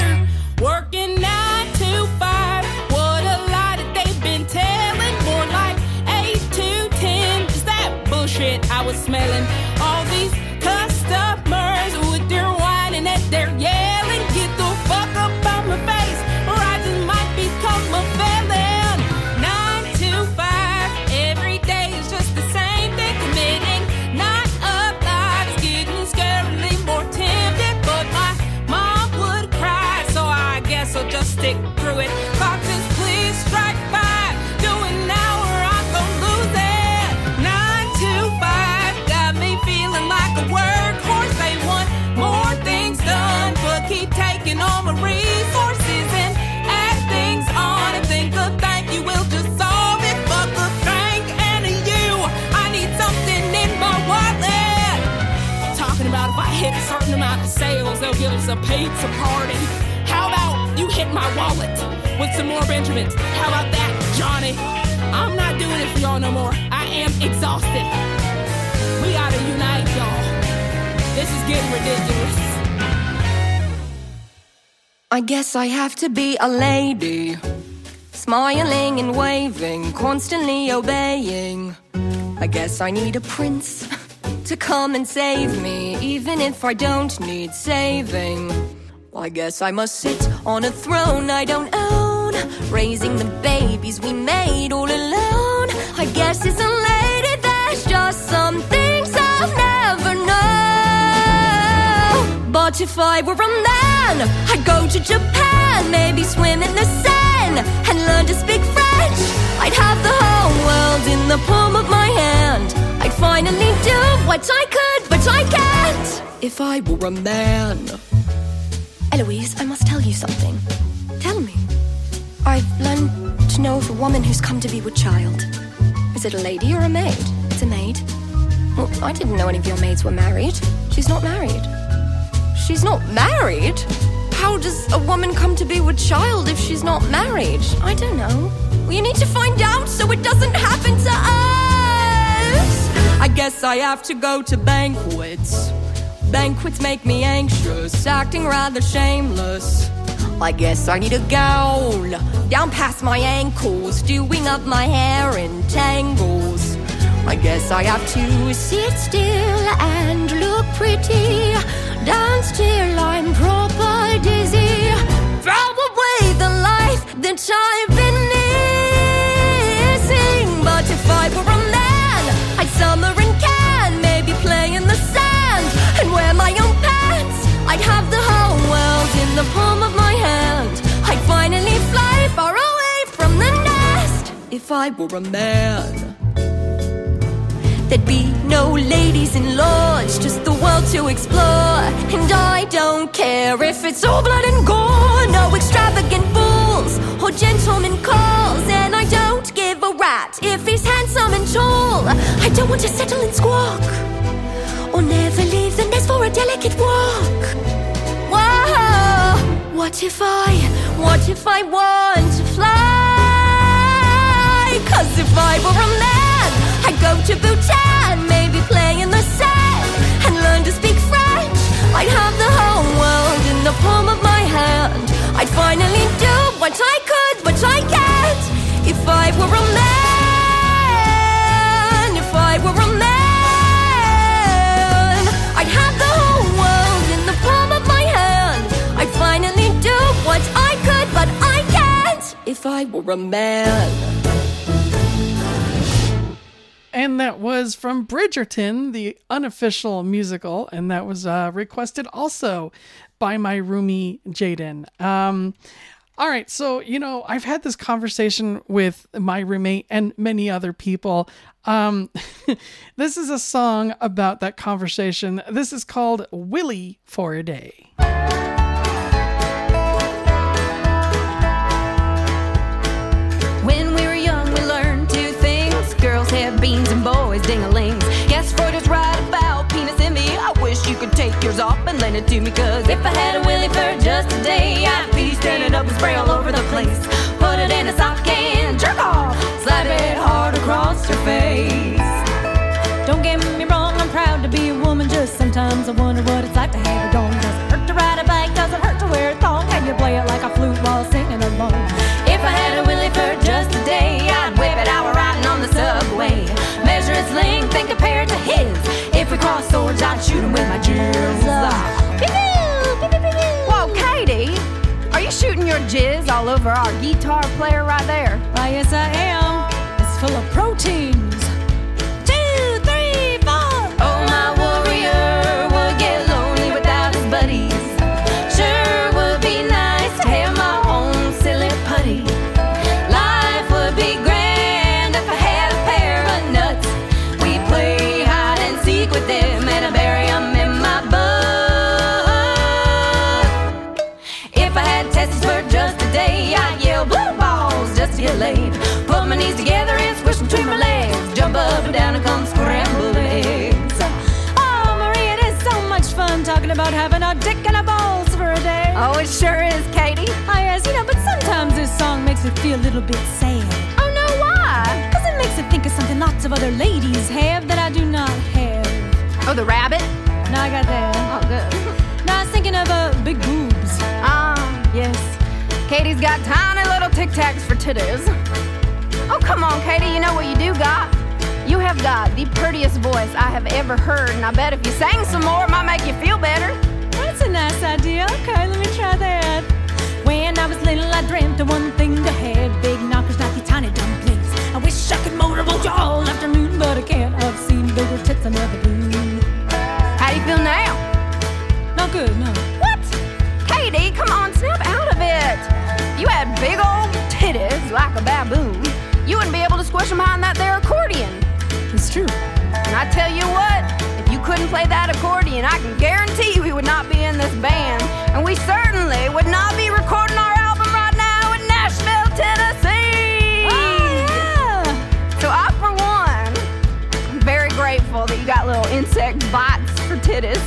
Smelling? All these us a pizza party. How about you hit my wallet with some more Benjamins? How about that, Johnny? I'm not doing it for y'all no more. I am exhausted. We gotta unite, y'all. This is getting ridiculous. I guess I have to be a lady, smiling and waving, constantly obeying. I guess I need a prince to come and save me, even if I don't need saving. I guess I must sit on a throne I don't own, raising the babies we made all alone. I guess it's a lady, there's just some things I'll never know. But if I were a man, I'd go to Japan, maybe swim in the Seine, and learn to speak French. I'd have the whole world in the palm of my hand. I'd finally do what I could, but I can't. If I were a man. Eloise, I must tell you something. Tell me. I've learned to know of a woman who's come to be with child. Is it a lady or a maid? It's a maid. Well, I didn't know any of your maids were married. She's not married. She's not married? How does a woman come to be with child if she's not married? I don't know. Well, you need to find out so it doesn't happen to us. I guess I have to go to banquets. Banquets make me anxious, acting rather shameless. I guess I need a gown down past my ankles, doing up my hair in tangles. I guess I have to sit still and look pretty, dance till I'm proper dizzy. Throw away the life that I've if I were a man. There'd be no ladies in lodge, just the world to explore. And I don't care if it's all blood and gore, no extravagant balls or gentleman calls. And I don't give a rat if he's handsome and tall. I don't want to settle and squawk or never leave the nest for a delicate walk. Whoa, what if I, what if I want to fly? If I were a man, I'd go to Bhutan, maybe play in the sand and learn to speak French. I'd have the whole world in the palm of my hand. I'd finally do what I could, but I can't. If I were a man, if I were a man, I'd have the whole world in the palm of my hand. I'd finally do what I could, but I can't. If I were a man. And that was from Bridgerton, the unofficial musical, and that was uh, requested also by my roomie Jaden. Um, all right, so you know I've had this conversation with my roommate and many other people. Um, this is a song about that conversation. This is called "Willy for a Day." Beans and boys ding-a-lings. Yes, Freud is right about penis envy. I wish you could take yours off and lend it to me. Cause if I had a willy for just a day, I'd be standing up and spray all over the place. Put it in a sock and jerk off. Slap it hard across your face. Don't get me wrong, I'm proud to be a woman. Just sometimes I wonder what it's like to have a dong. Does it hurt to ride a bike? Does it hurt to wear a thong? Can you play it like a flute while singing swords, I'd shoot him with my jizz. Whoa, Katie, are you shooting your jizz all over our guitar player right there? Why, yes, I am. It's full of proteins. Between my legs. Jump up and down and come scrambled eggs. Oh, Maria, it is so much fun talking about having a dick and a balls for a day. Oh, it sure is, Katie. Oh, yes, you know, but sometimes this song makes me feel a little bit sad. Oh, no, why? Because it makes me think of something lots of other ladies have that I do not have. Oh, the rabbit? No, I got that. Oh, good. No, I was thinking of uh, big boobs. Ah, yes. Katie's got tiny little tic tacs for titties. Oh, come on, Katie, you know what you do got? You have got the prettiest voice I have ever heard, and I bet if you sang some more, it might make you feel better. That's a nice idea. Okay, let me try that. When I was little, I dreamt of one thing to have big knockers, not these tiny dumplings. I wish I could motorboat you all afternoon, but I can't. I've seen bigger tits, I never do. How do you feel now? Not good, no. What? Katie, come on, snap out of it. You had big old titties like a baboon, you wouldn't be able to squish them behind that there accordion. It's true. And I tell you what, if you couldn't play that accordion, I can guarantee we would not be in this band. And we certainly would not be recording our album right now in Nashville, Tennessee. Oh, yeah. So I, for one, am very grateful that you got little insect bites for titties.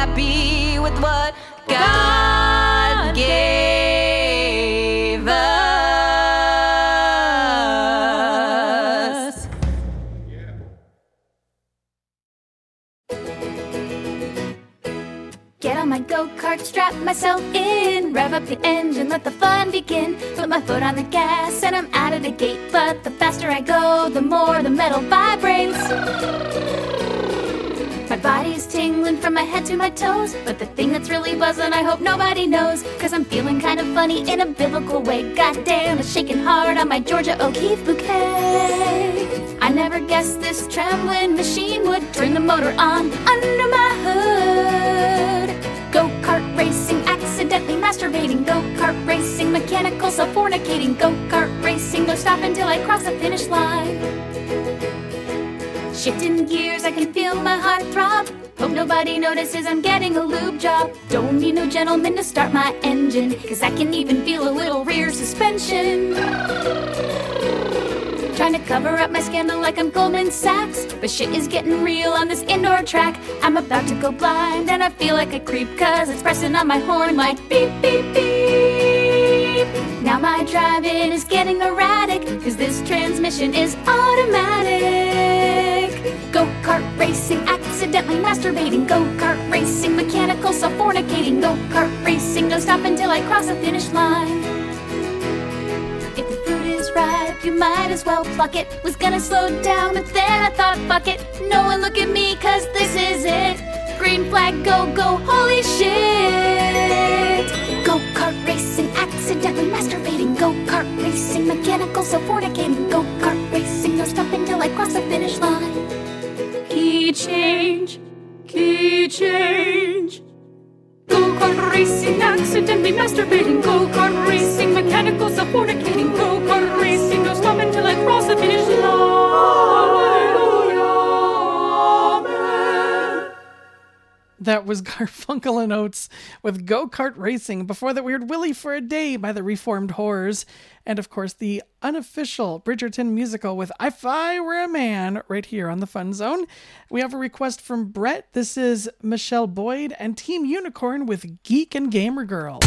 Happy with what God gave us. Get on my go kart, strap myself in. Rev up the engine, let the fun begin. Put my foot on the gas and I'm out of the gate. But the faster I go, the more the metal vibrates. Body's tingling from my head to my toes. But the thing that's really buzzing, I hope nobody knows. Cause I'm feeling kind of funny in a biblical way. Goddamn, it's shaking hard on my Georgia O'Keeffe bouquet. I never guessed this trembling machine would turn the motor on under my hood. Go kart racing, accidentally masturbating. Go kart racing, mechanical self fornicating. Go kart racing, no stop until I cross the finish line. Shifting gears, I can feel my heart throb. Hope nobody notices I'm getting a lube job. Don't need no gentleman to start my engine, cause I can even feel a little rear suspension. Trying to cover up my scandal like I'm Goldman Sachs. But shit is getting real on this indoor track. I'm about to go blind and I feel like a creep cause it's pressing on my horn like beep, beep, beep. Now my driving is getting erratic cause this transmission is automatic. Go kart racing, accidentally masturbating. Go kart racing, mechanical self fornicating. Go kart racing, don't stop until I cross the finish line. If the fruit is ripe, you might as well pluck it. Was gonna slow down, but then I thought, fuck it. No one look at me, cause this is it. Green flag, go, go, holy shit. Go kart racing, accidentally masturbating. Go kart racing, mechanical self fornicating. Go kart racing, no stop until I cross the finish line. Key change, key change. Go kart racing, accidentally masturbating. Go kart racing, mechanical self fornicating. Go kart racing, no stop until I cross the finish line. That was Garfunkel and Oates with Go Kart Racing. Before that, we heard Willy for a Day by the Reformed Whores. And of course, the unofficial Bridgerton musical with If I Were a Man right here on the Fun Zone. We have a request from Brett. This is Michele Boyd and Team Unicorn with Geek and Gamer Girl.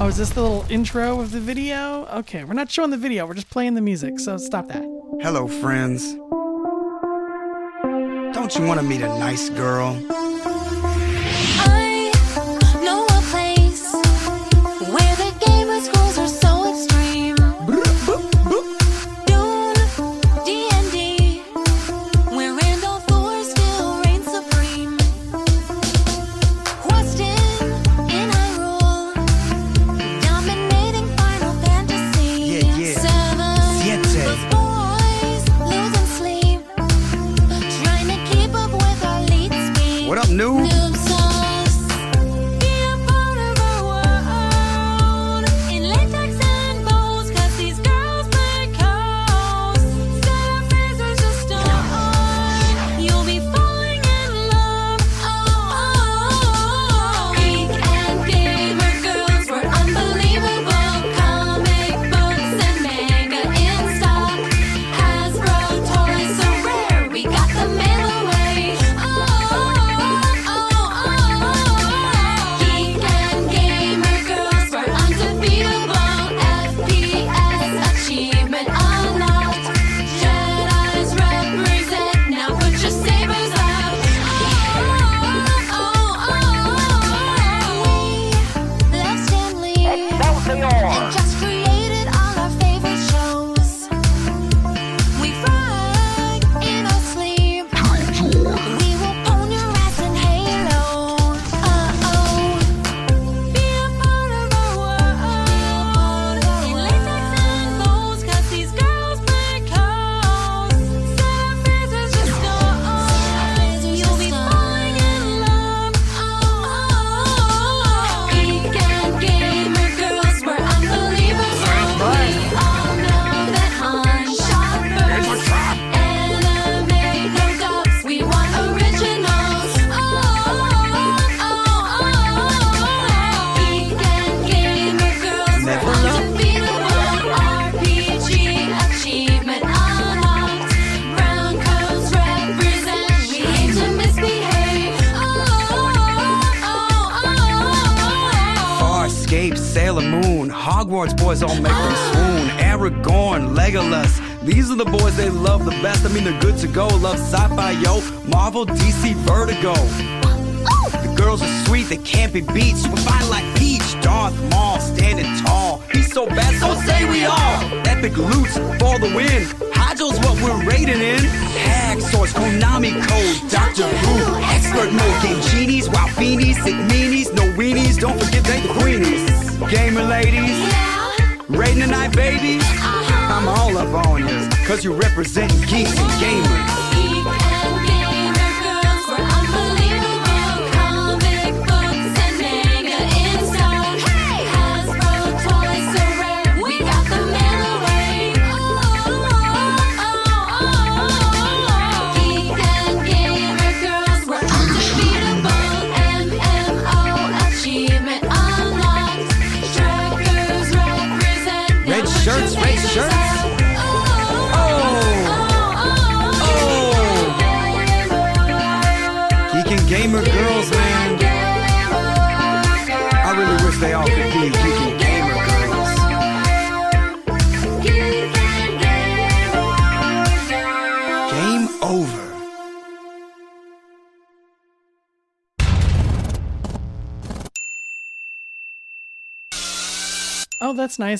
Oh, is this the little intro of the video? Okay, we're not showing the video, we're just playing the music, so stop that. Hello, friends. You want to meet a nice girl?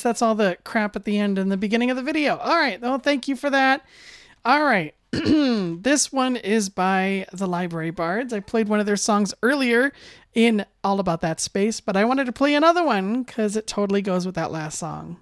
that's all the crap at the end and the beginning of the video. All right. Well, thank you for that. All right. this one is by the Library Bards. I played one of their songs earlier in All About That Space, but I wanted to play another one because it totally goes with that last song.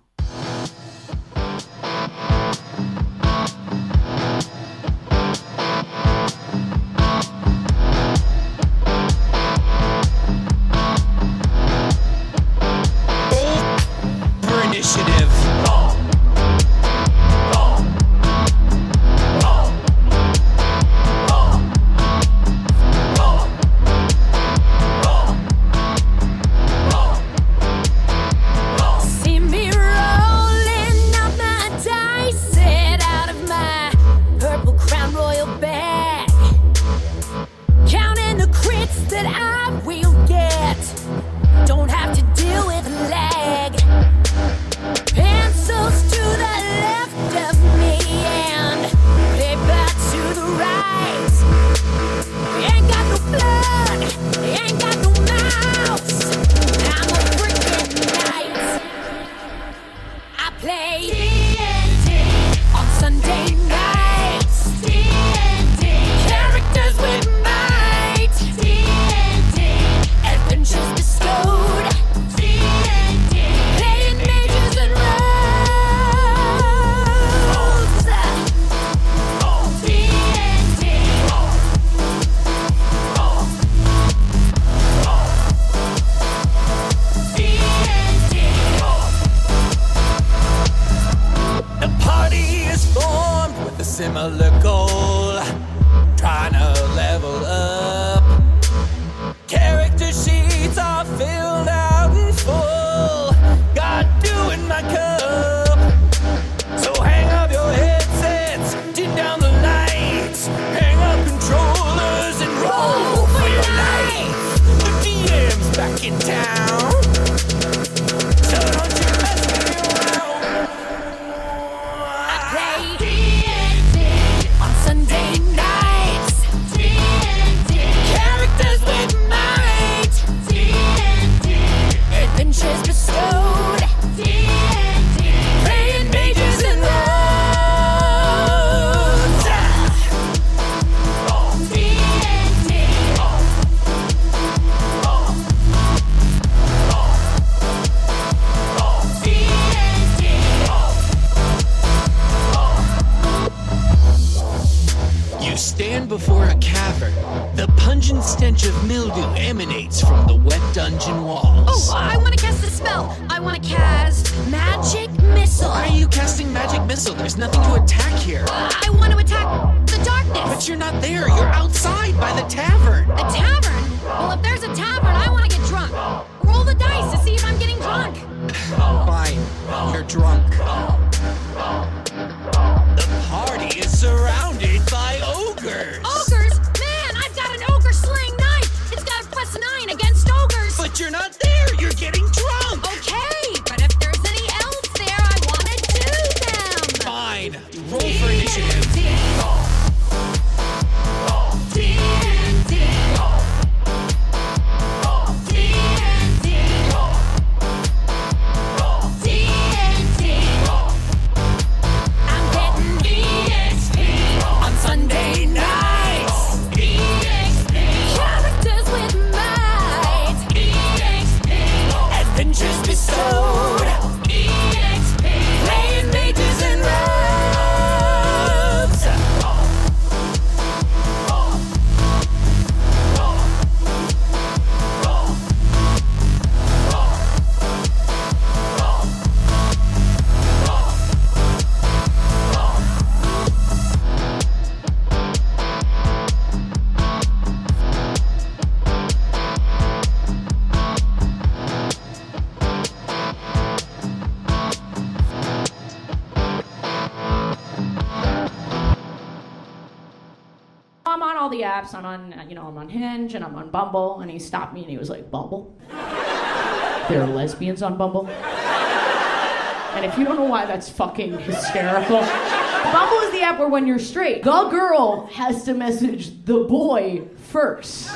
Apps. I'm on, you know, I'm on Hinge and I'm on Bumble. And he stopped me and he was like, Bumble? There are lesbians on Bumble? And if you don't know why, that's fucking hysterical. Bumble is the app where when you're straight, the girl has to message the boy first.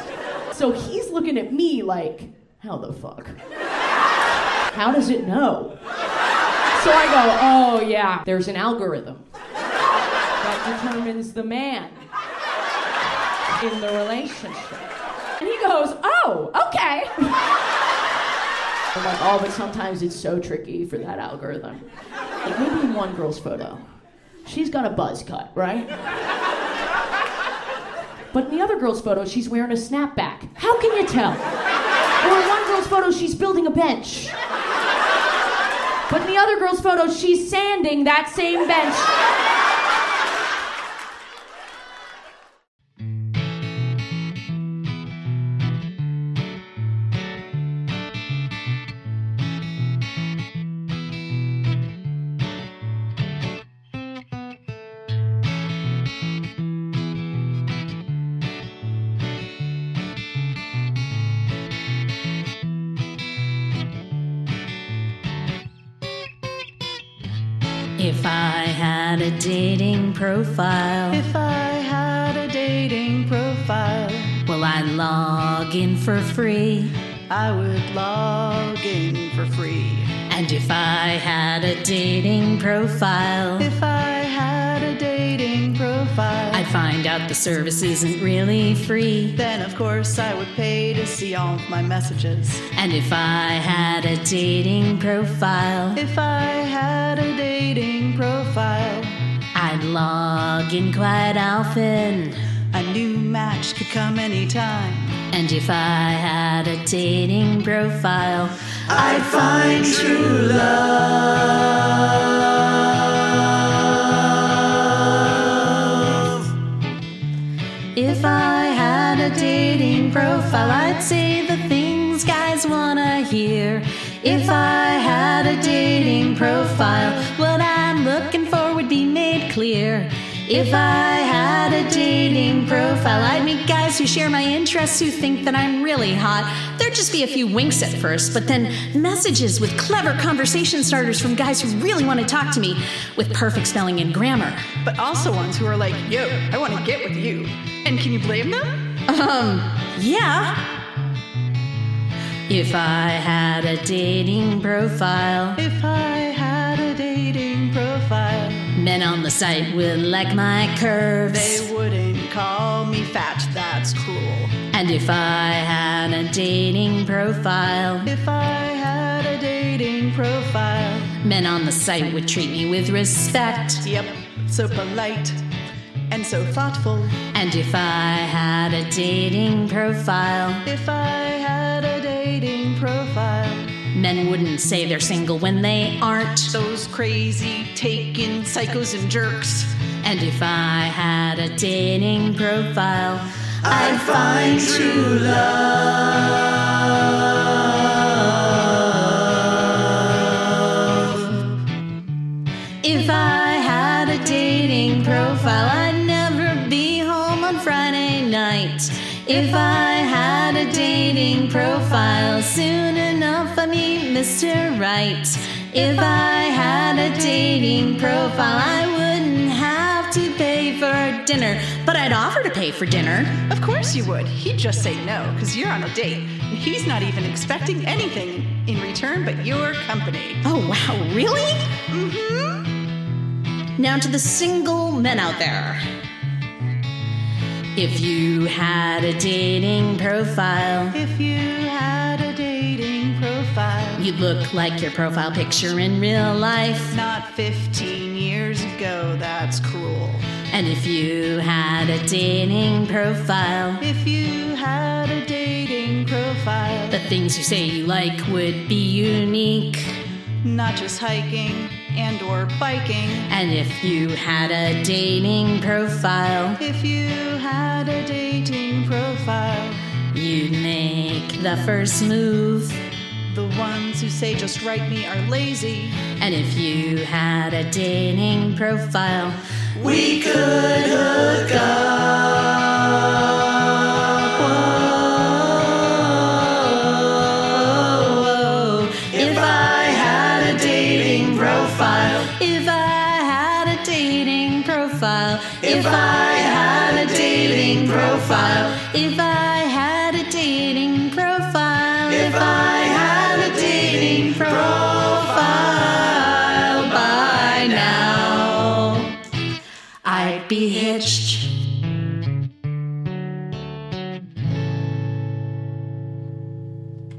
So he's looking at me like, how the fuck? How does it know? So I go, oh yeah, there's an algorithm that determines the man in the relationship. And he goes, oh, okay. I'm like, oh, but sometimes it's so tricky for that algorithm. Like maybe in one girl's photo, she's got a buzz cut, right? But in the other girl's photo, she's wearing a snapback. How can you tell? Or in one girl's photo, she's building a bench. But in the other girl's photo, she's sanding that same bench. Dating profile, If I had a dating profile, well, I'd log in for free. I would log in for free. And if I had a dating profile, If I had a dating profile, I'd find out the service isn't really free. then of course I would pay to see all of my messages. And if I had a dating profile, If I had a dating profile, log in quite often. a new match could come anytime. And if I had a dating profile, I'd find true love. If I had a dating profile, I'd say the things guys wanna hear. If I had a dating profile, clear. If I had a dating profile, I'd meet guys who share my interests who think that I'm really hot. There'd just be a few winks at first, but then messages with clever conversation starters from guys who really want to talk to me with perfect spelling and grammar. But also ones who are like, yo, I want to get with you. And can you blame them? Um, yeah. If I had a dating profile, If I had a dating profile, men on the site would like my curves. they wouldn't call me fat. That's cruel. And if I had a dating profile, If I had a dating profile, men on the site would treat me with respect. yep, so polite and so thoughtful. And if I had a dating profile, If I had a dating profile, men wouldn't say they're single when they aren't. those crazy taken psychos and jerks. And if I had a dating profile, I'd find true love. If I had a dating profile, I'd never be home on Friday night. If I had a dating profile, soon meet Mr. Right. If I had a dating profile, I wouldn't have to pay for dinner, but I'd offer to pay for dinner. Of course you would. He'd just say no, because you're on a date. And he's not even expecting anything in return but your company. Oh, wow, really? Mm hmm. Now, to the single men out there. If you had a dating profile, If you had you'd look like your profile picture in real life. not 15 years ago, that's cruel. And if you had a dating profile, If you had a dating profile, the things you say you like would be unique. not just hiking and or biking. And if you had a dating profile, If you had a dating profile, you'd make the first move. The ones who say just write me are lazy. And if you had a dating profile, we could hook up. If I had a dating profile, if I had a dating profile, if I had a dating profile, if I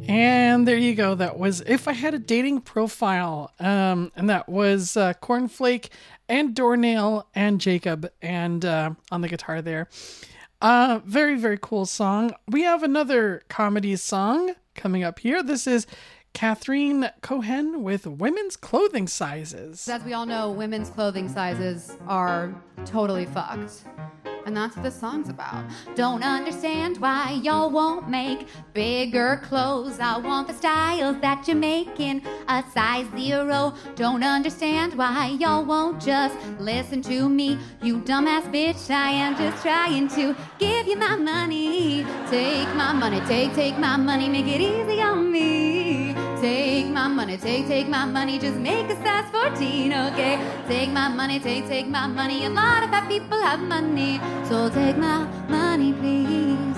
And there you go. That was If I Had a Dating Profile. Um, and that was uh, Kornflake and Doornail and Jacob and uh, on the guitar there. Uh, very, very cool song. We have another comedy song coming up here. This is Catherine Cohen with Women's Clothing Sizes. As we all know, women's clothing sizes are totally fucked. And that's what this song's about. Don't understand why y'all won't make bigger clothes. I want the styles that you're making a size zero. Don't understand why y'all won't just listen to me. You dumbass bitch, I am just trying to give you my money. Take my money, take, take my money, make it easy on me. Take my money, take, take my money, just make a size 14, okay? Take my money, take, take my money. A lot of fat people have money, so take my money, please.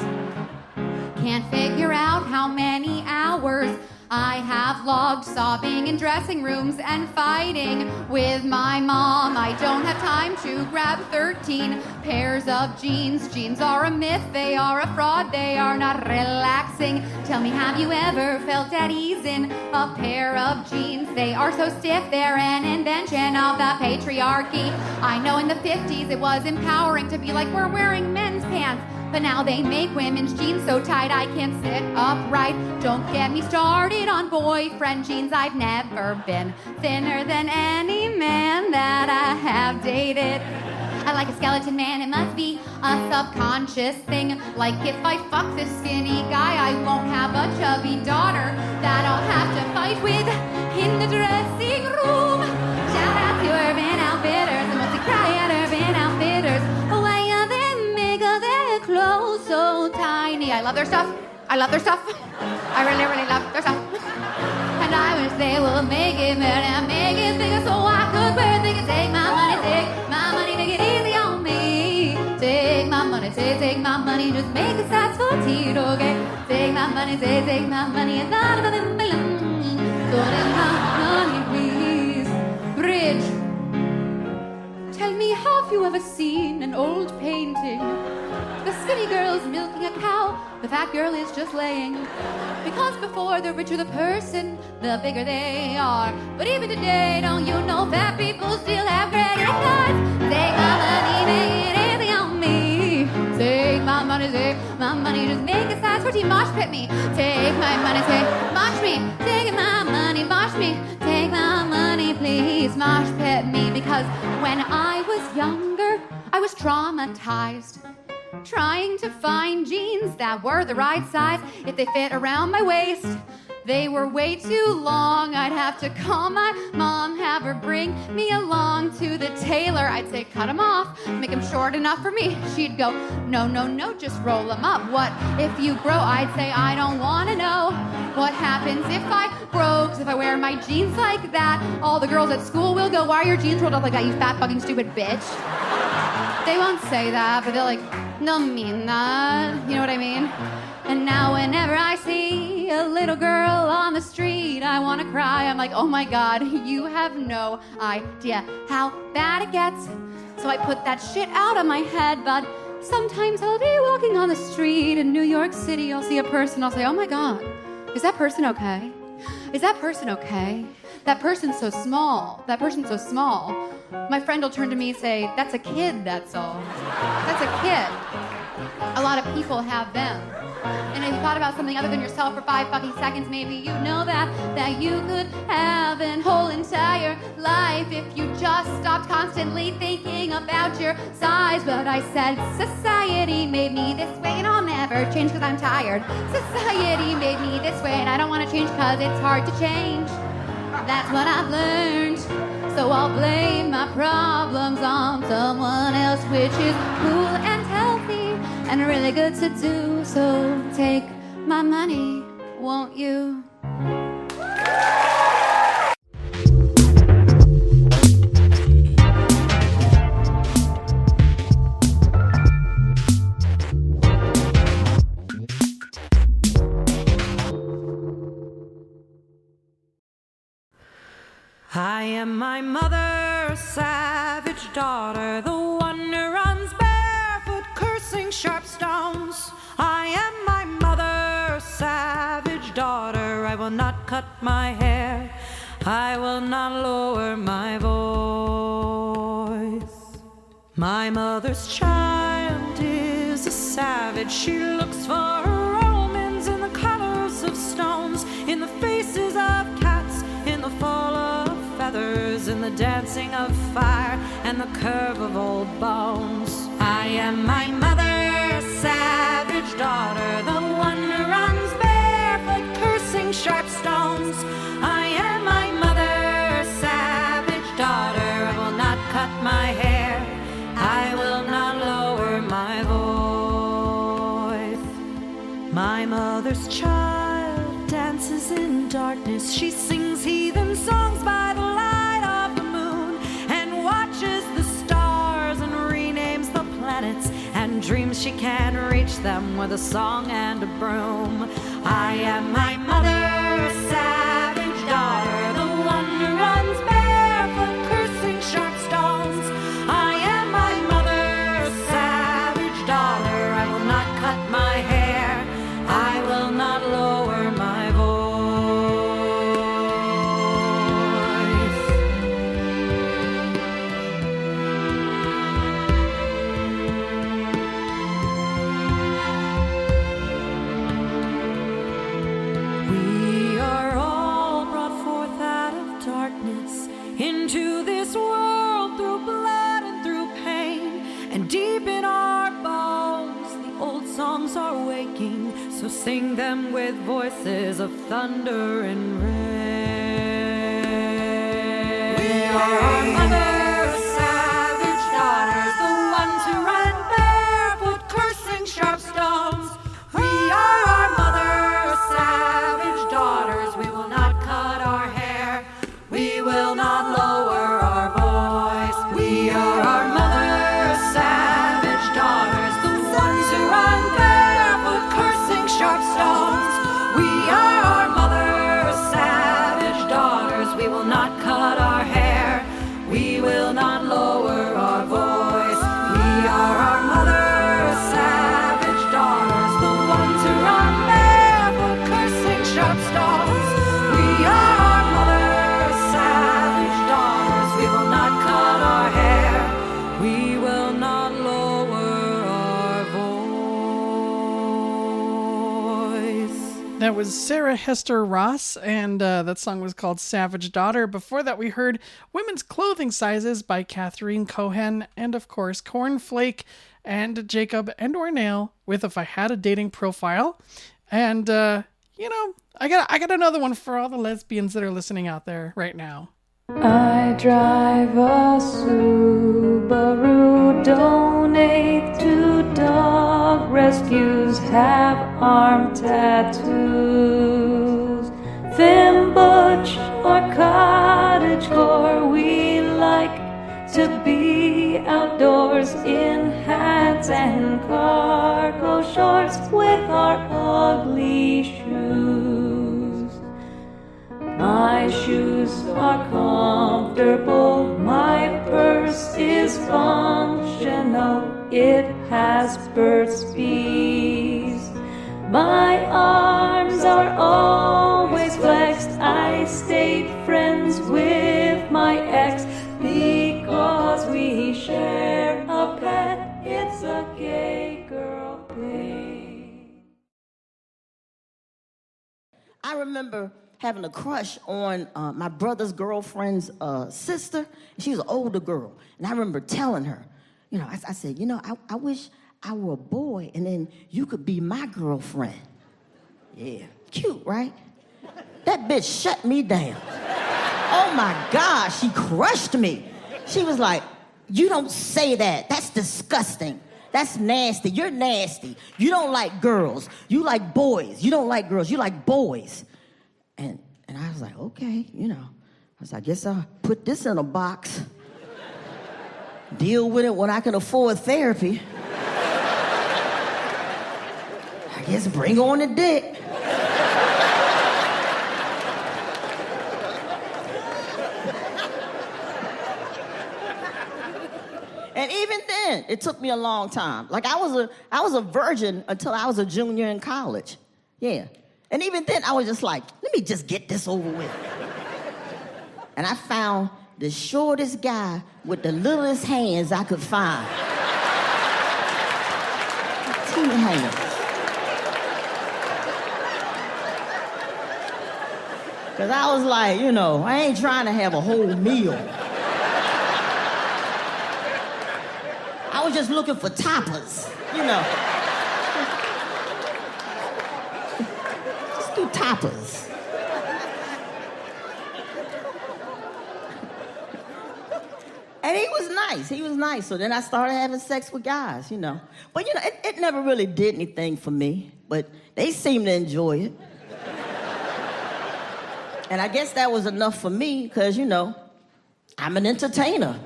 Can't figure out how many hours I have logged sobbing in dressing rooms and fighting with my mom. I don't have time to grab 13 pairs of jeans. Jeans are a myth, they are a fraud, they are not relaxing. Tell me, have you ever felt at ease in a pair of jeans? They are so stiff, they're an invention of the patriarchy. I know in the 50s it was empowering to be like, we're wearing men's pants. But now they make women's jeans so tight I can't sit upright. Don't get me started on boyfriend jeans. I've never been thinner than any man that I have dated. I like a skeleton man, it must be a subconscious thing. Like if I fuck this skinny guy, I won't have a chubby daughter that I'll have to fight with in the dressing room. Shout out to Urban Outfitters, tiny? I love their stuff. I love their stuff. I really, really love their stuff. And I wish they would make it better and make it bigger so I could wear it. They could take my money, take my money, make it easy on me. Take my money, take, take my money, just make it size 14, okay? Take my money, take, take my money, and not of So take my money, please. Bridge. Tell me, have you ever seen an old painting? The skinny girl's milking a cow, the fat girl is just laying. Because before the richer the person, the bigger they are. But even today, don't you know fat people still have credit cards? Take my money, make it easy on me. Take my money, take my money, just make a size 14 mosh pit me. Take my money, take mosh me. Take my money, mosh me. Take my money, please mosh pit me. Because when I was younger, I was traumatized. Trying to find jeans that were the right size if they fit around my waist. They were way too long. I'd have to call my mom, have her bring me along to the tailor. I'd say, cut them off, make them short enough for me. She'd go, no, no, no, just roll them up. What if you grow? I'd say, I don't want to know. What happens if I grow? 'Cause if I wear my jeans like that, all the girls at school will go, why are your jeans rolled up like that, you fat fucking stupid bitch? They won't say that, but they're like, they'll mean that. You know what I mean? Mm-hmm. And now, whenever I see a little girl on the street, I want to cry. I'm like, oh my God, you have no idea how bad it gets. So I put that shit out of my head, but sometimes I'll be walking on the street in New York City. I'll see a person, I'll say, oh my God, is that person okay? Is that person okay? That person's so small. That person's so small. My friend will turn to me and say, That's a kid, that's all. That's a kid. A lot of people have them. And if you thought about something other than yourself for five fucking seconds, maybe you know that that you could have an whole entire life if you just stopped constantly thinking about your size. But I said society made me this way, and I'll never change because I'm tired. Society made me this way, and I don't want to change because it's hard to change. That's what I've learned. So I'll blame my problems on someone else, which is cool and healthy and really good to do. So take my money, won't you? I am my mother's savage daughter, the one who runs barefoot, cursing sharp stones. I am my mother's savage daughter. I will not cut my hair, I will not lower my voice. My mother's child is a savage. She looks for her omens in the colors of stones, in the faces of cats, in the fall of feathers, in the dancing of fire, and the curve of old bones. I am my mother's savage daughter, the one who runs barefoot, cursing sharp stones. I am my mother's savage daughter. I will not cut my hair. I will not lower my voice. My mother's child darkness. She sings heathen songs by the light of the moon and watches the stars and renames the planets and dreams she can reach them with a song and a broom. I am my mother's savage daughter, the one who runs of thunder and was Sarah Hester Ross, and uh, that song was called Savage Daughter. Before that, we heard Women's Clothing Sizes by Catherine Cohen, and of course, Kornflake and Jacob and Doornail with If I Had a Dating Profile. And, uh, you know, I got, I got another one for all the lesbians that are listening out there right now. I drive a Subaru, donate to dog rescues, have arm tattoos. Thin butch or cottagecore, we like to be outdoors in hats and cargo shorts with our ugly shoes. My shoes are comfortable, my purse is functional, it has Burt's Bees. My arms are always flexed, I stayed friends with my ex because we share a pet, it's a gay girl thing. I remember having a crush on uh, my brother's girlfriend's uh, sister. She was an older girl. And I remember telling her, you know, I, I said, you know, I, I wish I were a boy and then you could be my girlfriend. Yeah, cute, right? That bitch shut me down. Oh my God, she crushed me. She was like, you don't say that. That's disgusting. That's nasty. You're nasty. You don't like girls. You like boys. You don't like girls. You like boys. And I was like, okay, you know. I was like, I guess I'll put this in a box, deal with it when I can afford therapy. I guess bring on the dick. And even then, it took me a long time. Like I was a I was a virgin until I was a junior in college. Yeah. And even then I was just like, let me just get this over with. and I found the shortest guy with the littlest hands I could find. Teeny hands. Cause I was like, you know, I ain't trying to have a whole meal. I was just looking for toppers, you know. Just. And he was nice. He was nice. So then I started having sex with guys, you know. But you know, it, it never really did anything for me. But they seemed to enjoy it. And I guess that was enough for me, because, you know, I'm an entertainer.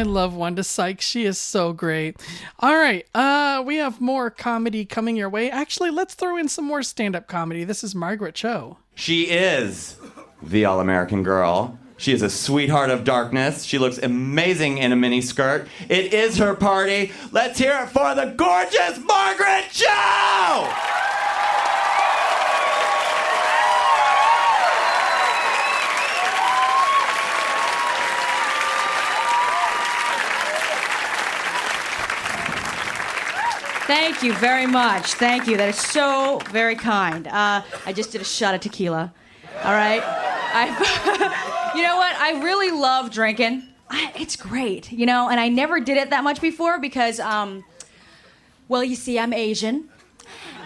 I love Wanda Sykes. She is so great. All right, uh, we have more comedy coming your way. Actually, let's throw in some more stand-up comedy. This is Margaret Cho. She is the All American Girl. She is a sweetheart of darkness. She looks amazing in a mini skirt. It is her party. Let's hear it for the gorgeous Margaret Cho! Thank you very much. Thank you. That is so very kind. Uh, I just did a shot of tequila. All right. You know what? I really love drinking. I, it's great, you know, and I never did it that much before because, um, well, you see, I'm Asian,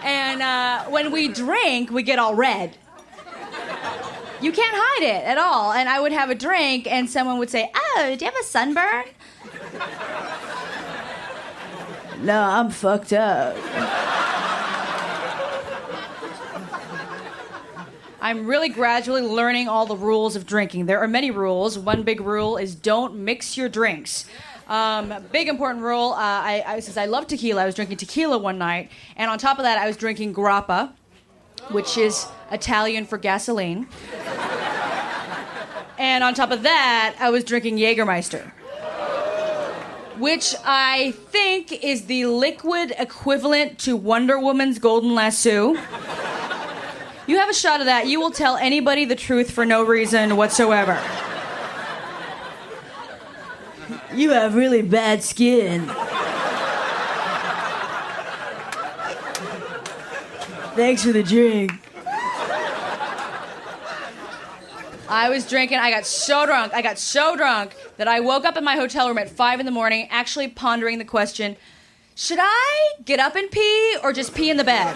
and uh, when we drink, we get all red. You can't hide it at all. And I would have a drink, and someone would say, "Oh, do you have a sunburn?" No, I'm fucked up. I'm really gradually learning all the rules of drinking. There are many rules. One big rule is don't mix your drinks. Um, big important rule. Uh, I, I since I love tequila, I was drinking tequila one night, and on top of that, I was drinking grappa, which is Italian for gasoline. and on top of that, I was drinking Jägermeister which I think is the liquid equivalent to Wonder Woman's golden lasso. You have a shot of that, you will tell anybody the truth for no reason whatsoever. You have really bad skin. Thanks for the drink. I was drinking. I got so drunk. I got so drunk that I woke up in my hotel room at five in the morning, actually pondering the question should I get up and pee or just pee in the bed?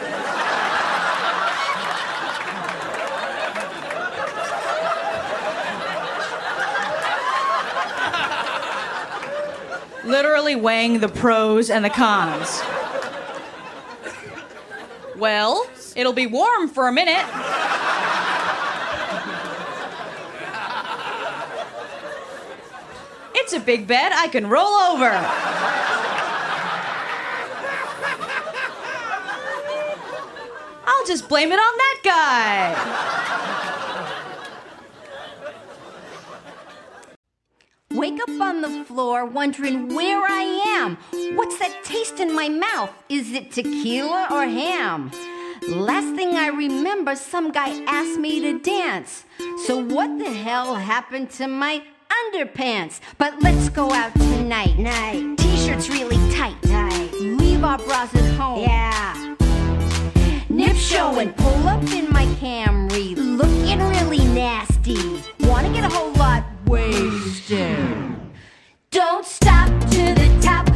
Literally weighing the pros and the cons. Well, it'll be warm for a minute. It's a big bed. I can roll over. I'll just blame it on that guy. Wake up on the floor wondering where I am. What's that taste in my mouth? Is it tequila or ham? Last thing I remember, some guy asked me to dance. So, what the hell happened to my underpants? But let's go out tonight. Night. T shirts really tight. Tight. Leave our bras at home. Yeah. Nip showing, pull up in my Camry, looking really nasty. Wanna get a whole lot wasted. Don't stop to the top,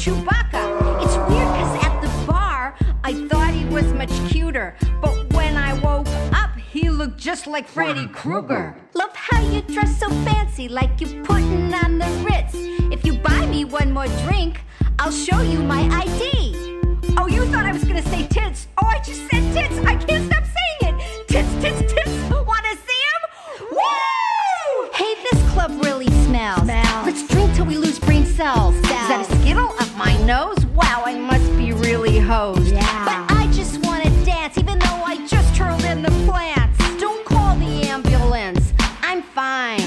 Chewbacca. It's weird because at the bar, I thought he was much cuter, but when I woke up, he looked just like Freddy Krueger. Love has Why you dress so fancy like you're putting on the Ritz? If you buy me one more drink, I'll show you my ID. Oh, you thought I was gonna say tits? Oh, I just said tits. I can't stop saying it. Tits, tits, tits. Wanna see 'em? Woo! Hey, this club really smells. Let's drink till we lose brain cells. Is that a skittle up my nose? Wow, I must be really hosed. But I just wanna dance, even though I just hurled in the plants. Don't call the ambulance. I'm fine.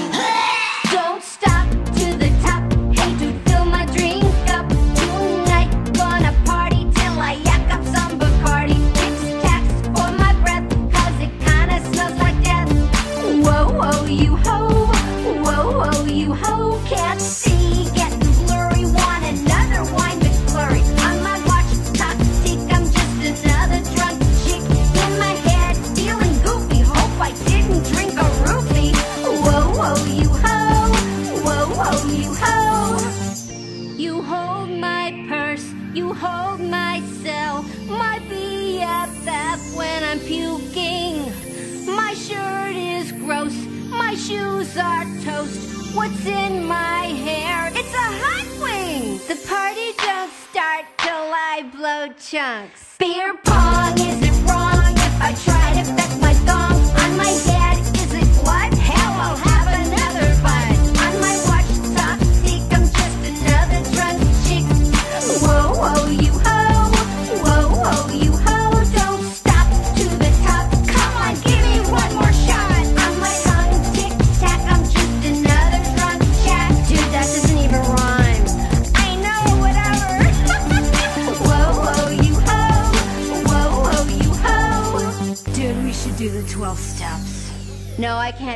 Shoes are toast. What's in my hair? It's a hot wing. The party don't start till I blow chunks. Beer pong, is it wrong if I try to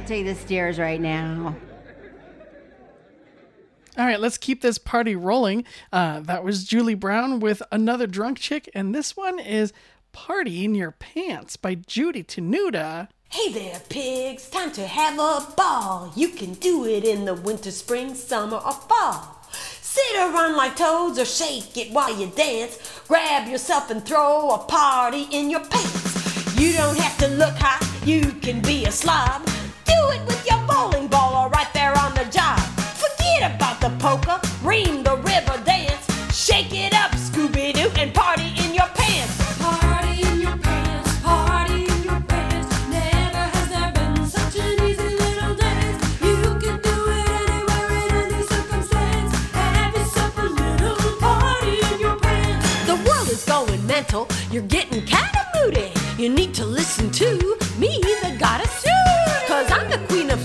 take the stairs right now. All right, let's keep this party rolling. Uh, that was Julie Brown with another drunk chick, and this one is "Party in Your Pants" by Judy Tenuta. Hey there, pigs, time to have a ball. You can do it in the winter, spring, summer, or fall. Sit around like toads or shake it while you dance. Grab yourself and throw a party in your pants. You don't have to look hot, you can be a slob. Do it with your bowling ball or right there on the job. Forget about the poker, ream the river dance. Shake it up, Scooby Doo, and party in your pants. Party in your pants, party in your pants. Never has there been such an easy little dance. You can do it anywhere in any circumstance. Have yourself a little party in your pants. The world is going mental, you're getting kinda moody. You need to listen to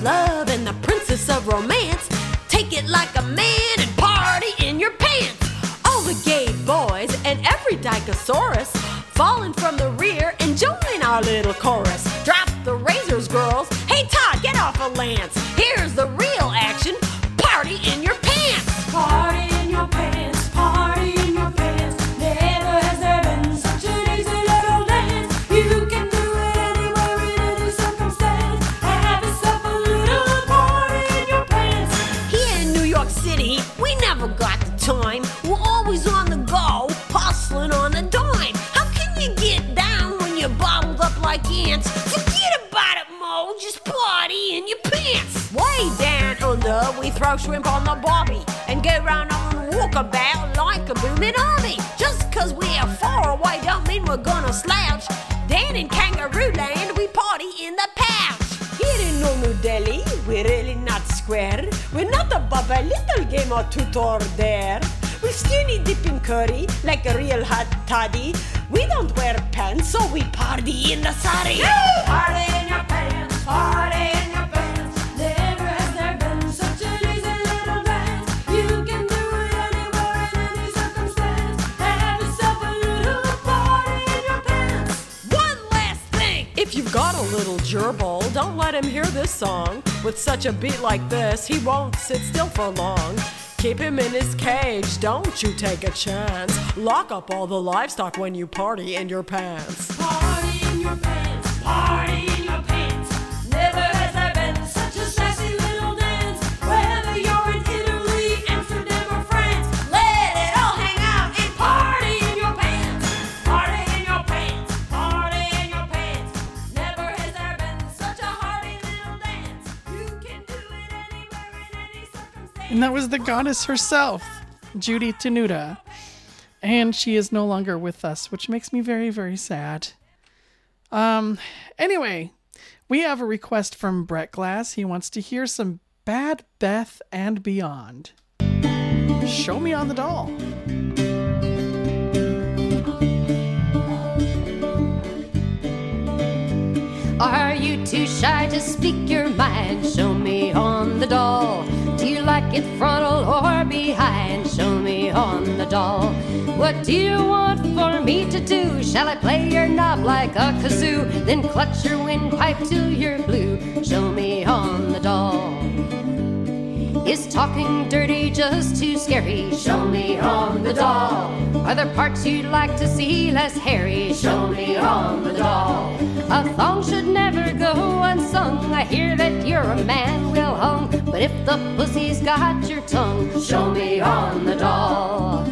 love and the princess of romance. Take it like a man and party in your pants. All the gay boys and every dicosaurus falling from the rear and join our little chorus. Drop the razors, girls. Hey Todd, get off a lance. Hustling on a dime. How can you get down when you're bottled up like ants? Forget about it, Mo. Just party in your pants. Way down under, we throw shrimp on the barbie and go round on walkabout like a booming army. Just cause we're far away don't mean we're gonna slouch. Down in Kangaroo Land, we party in the pouch. Here in New Delhi, we're really not square. We're not above a little Kama Sutra there. We skinny dip in curry like a real hot toddy. We don't wear pants, so we party in the sari. Party in your pants, party in your pants. Never has there been such an easy little dance. You can do it anywhere in any circumstance. Have yourself a little party in your pants. One last thing. If you've got a little gerbil, don't let him hear this song. With such a beat like this, he won't sit still for long. Keep him in his cage, don't you take a chance. Lock up all the livestock when you party in your pants. Party in your pants, party And that was the goddess herself, Judy Tenuta. And she is no longer with us, which makes me very, very sad. Um, anyway, we have a request from Brett Glass. He wants to hear some Bad Beth and Beyond. Show me on the doll. Are you too shy to speak your mind? Show me on the doll. Do you like it frontal or behind? Show me on the doll. What do you want for me to do? Shall I play your knob like a kazoo? Then clutch your windpipe till you're blue. Show me on the doll. Is talking dirty just too scary? Show me on the doll. Are there parts you'd like to see less hairy? Show me on the doll. A thong should never go unsung. I hear that you're a man well hung, but if the pussy's got your tongue, show me on the doll.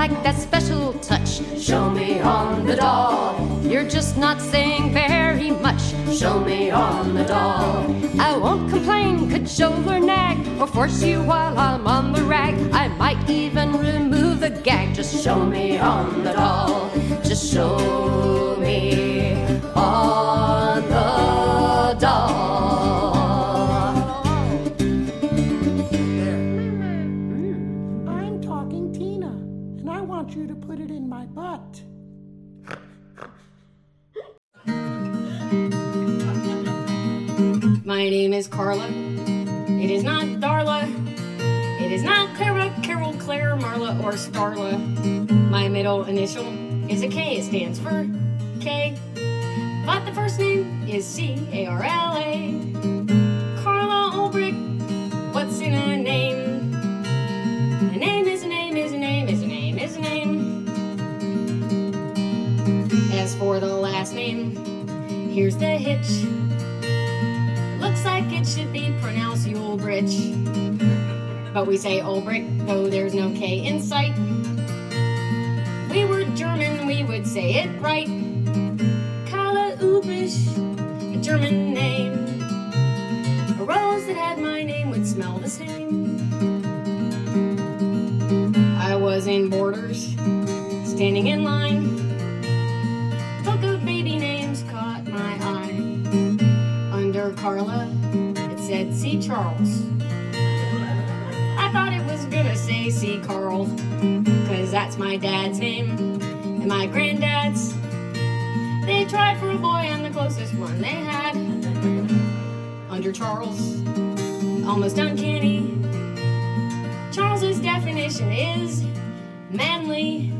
Like that special touch? Show me on the doll. You're just not saying very much. Show me on the doll. I won't complain, cajole or nag, or force you while I'm on the rag. I might even remove the gag. Just show me on the doll. Just show me on the doll. My name is Carla. It is not Darla. It is not Clara, Carol, Claire, Marla, or Starla. My middle initial is a K. It stands for K. But the first name is C A R L A. Carla Ulbrich. What's in a name? A name is a name is a name is a name is a name. As for the last name, here's the hitch. Looks like it should be pronounced Ulbrich. But we say Ulbrich, though there's no K in sight. We were German, we would say it right. Carla Ulbrich, a German name. A rose that had my name would smell the same. I was in Borders, standing in line. Carla, it said see Charles. I thought it was gonna say see Carl, cause that's my dad's name and my granddad's. They tried for a boy, and the closest one they had. Under Charles, almost uncanny. Charles's definition is manly.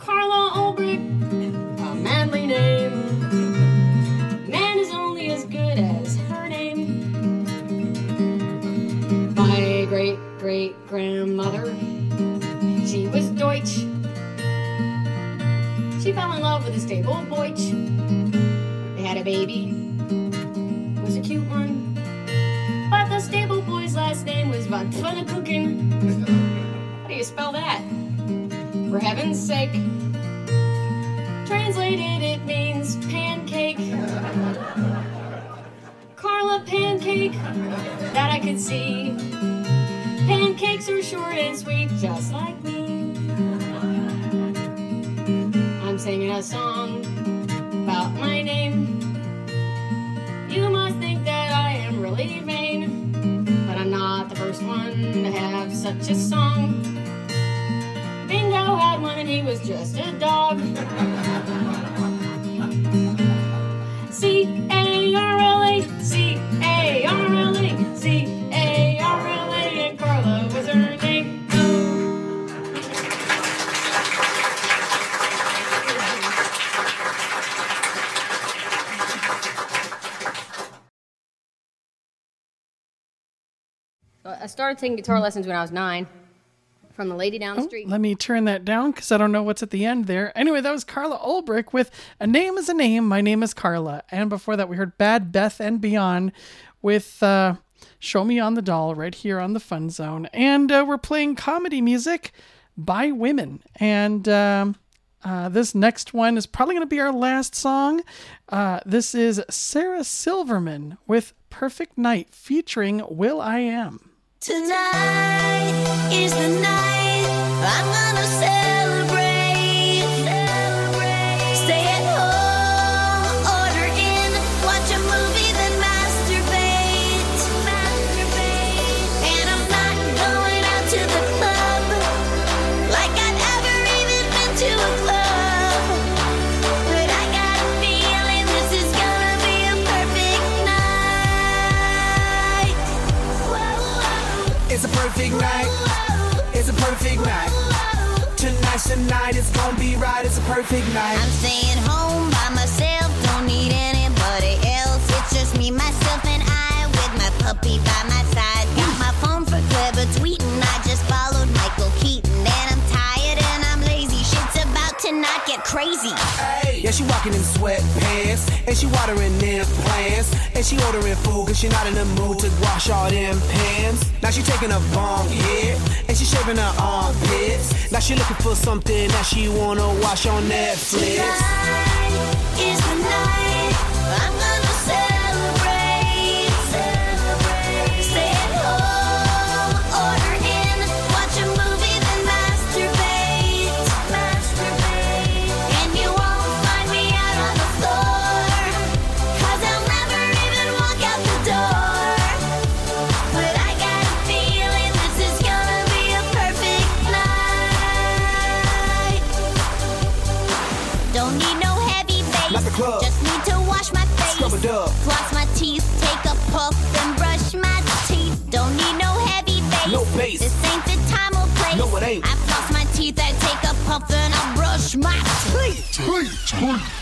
Carla Ulbrich, a manly name. Grandmother, she was Deutsch. She fell in love with a stable Deutsch. They had a baby, it was a cute one. But the stable boy's last name was Von Pfannkuchen. How do you spell that? For heaven's sake. Translated, it means pancake. Carla Pancake, that I could see. Pancakes are short and sweet, just like me. I'm singing a song about my name. You must think that I am really vain, but I'm not the first one to have such a song. Bingo had one and he was just a dog. C A R L started taking guitar lessons when I was nine. from the lady down the Oh, street. let me turn that down because I don't know what's at the end there. Anyway, that was Carla Ulbrich with A Name is a Name. My name is Carla. And before that, we heard Bad Beth and Beyond with uh, Show Me on the Doll right here on the Fun Zone. And uh, we're playing comedy music by women. And um, uh, this next one is probably going to be our last song. Uh, this is Sarah Silverman with Perfect Night featuring will.i.am. Tonight is the night I'm gonna celebrate. Tonight's the. It's gonna be right. It's a perfect night. I'm staying home by myself, don't need anybody else. It's just me, myself, and I with my puppy by my side. Got my phone for clever tweeting. I just followed Michael Keaton, and I'm tired and I'm lazy. Shit's about to not get crazy. She walking in sweatpants, and she watering them plants, and she ordering food cause she not in the mood to wash all them pans. Now she taking a bong hit, and she shaving her armpits. Now she looking for something that she wanna watch on Netflix. Tonight is the night I'm gonna bass. This ain't the time or place. No, it ain't. I floss my teeth, I take a puff, then I brush my teeth.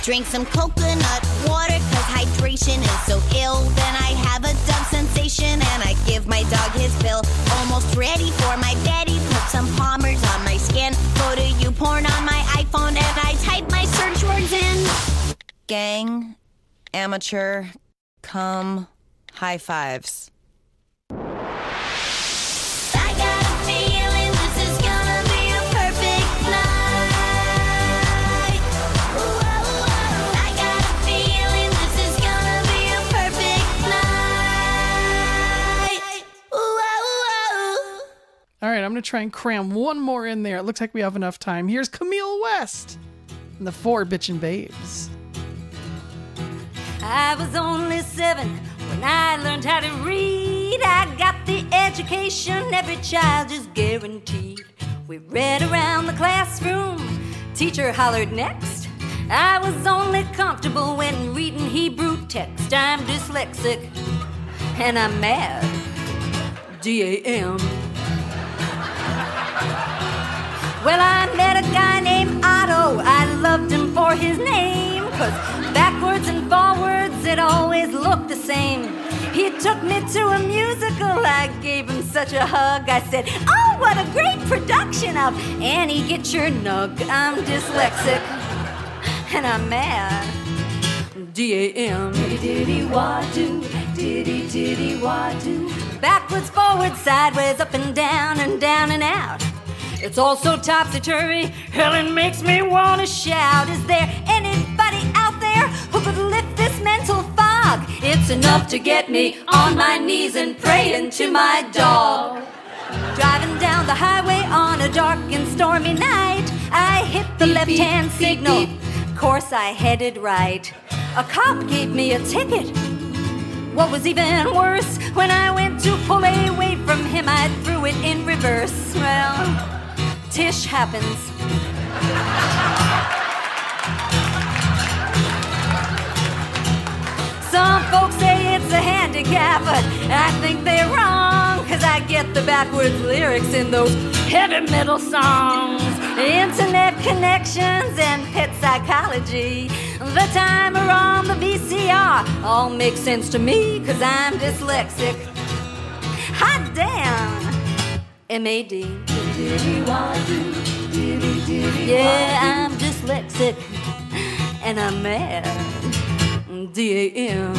Drink some coconut water, cause hydration is so ill. Then I have a dumb sensation and I give my dog his fill. Almost ready for my Betty. Put some Palmers on my skin. Go to YouPorn on my iPhone and I type my search words in. Gang, amateur, come, high fives. I'm going to try and cram one more in there. It looks like we have enough time. Here's Camille West and the Four Bitchin' Babes. I was only seven when I learned how to read. I got the education every child is guaranteed. We read around the classroom, teacher hollered next. I was only comfortable when reading Hebrew text. I'm dyslexic and I'm mad. D A M. Well, I met a guy named Otto. I loved him for his name. Cause backwards and forwards, it always looked the same. He took me to a musical. I gave him such a hug. I said, Oh, what a great production of Annie Get Your Nug. I'm dyslexic and I'm mad. D A M. Diddy wah do, diddy diddy wah. Backwards, forwards, sideways, up and down, and down and out. It's all so topsy turvy, hell, it makes me want to shout. Is there anybody out there who could lift this mental fog? It's enough to get me on my knees and praying to my dog. Driving down the highway on a dark and stormy night, I hit the left hand signal. Course I headed right. A cop gave me a ticket. What was even worse, when I went to pull away from him, I threw it in reverse. Well, Tish happens. Some folks say it's a handicap, but I think they're wrong. Cause I get the backwards lyrics in those heavy metal songs. Internet connections and pet psychology. The timer on the VCR all makes sense to me, cause I'm dyslexic. Hot damn! M A D. Yeah, I'm dyslexic and I'm mad. D A M.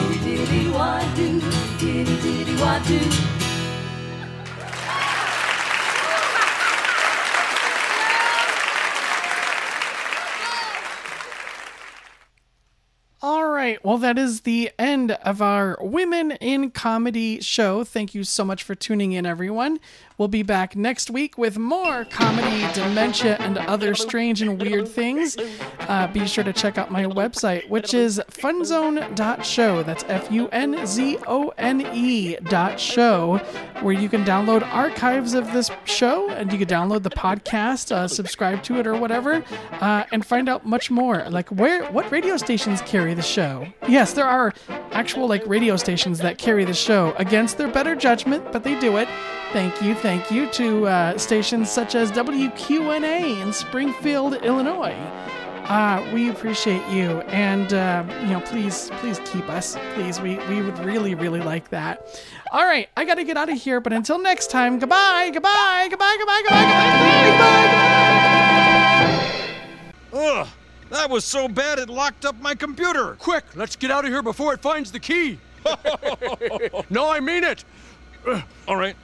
All right. Well, that is the end of our Women in Comedy show. Thank you so much for tuning in, everyone. We'll be back next week with more comedy, dementia, and other strange and weird things. Uh, be sure to check out my website, which is funzone.show. That's F U N Z O N E dot show, where you can download archives of this show and you can download the podcast, uh, subscribe to it or whatever, uh, and find out much more. Like where, what radio stations carry the show? Yes, there are actual like radio stations that carry the show against their better judgment, but they do it. Thank you, thank you to uh, stations such as WQNA in Springfield, Illinois. Uh, we appreciate you, and uh, you know, please, please keep us, please. We we would really, really like that. All right, I got to get out of here, but until next time, goodbye, goodbye, goodbye, goodbye, goodbye, goodbye, goodbye. Ugh, that was so bad it locked up my computer. Quick, let's get out of here before it finds the key. no, I mean it. All right.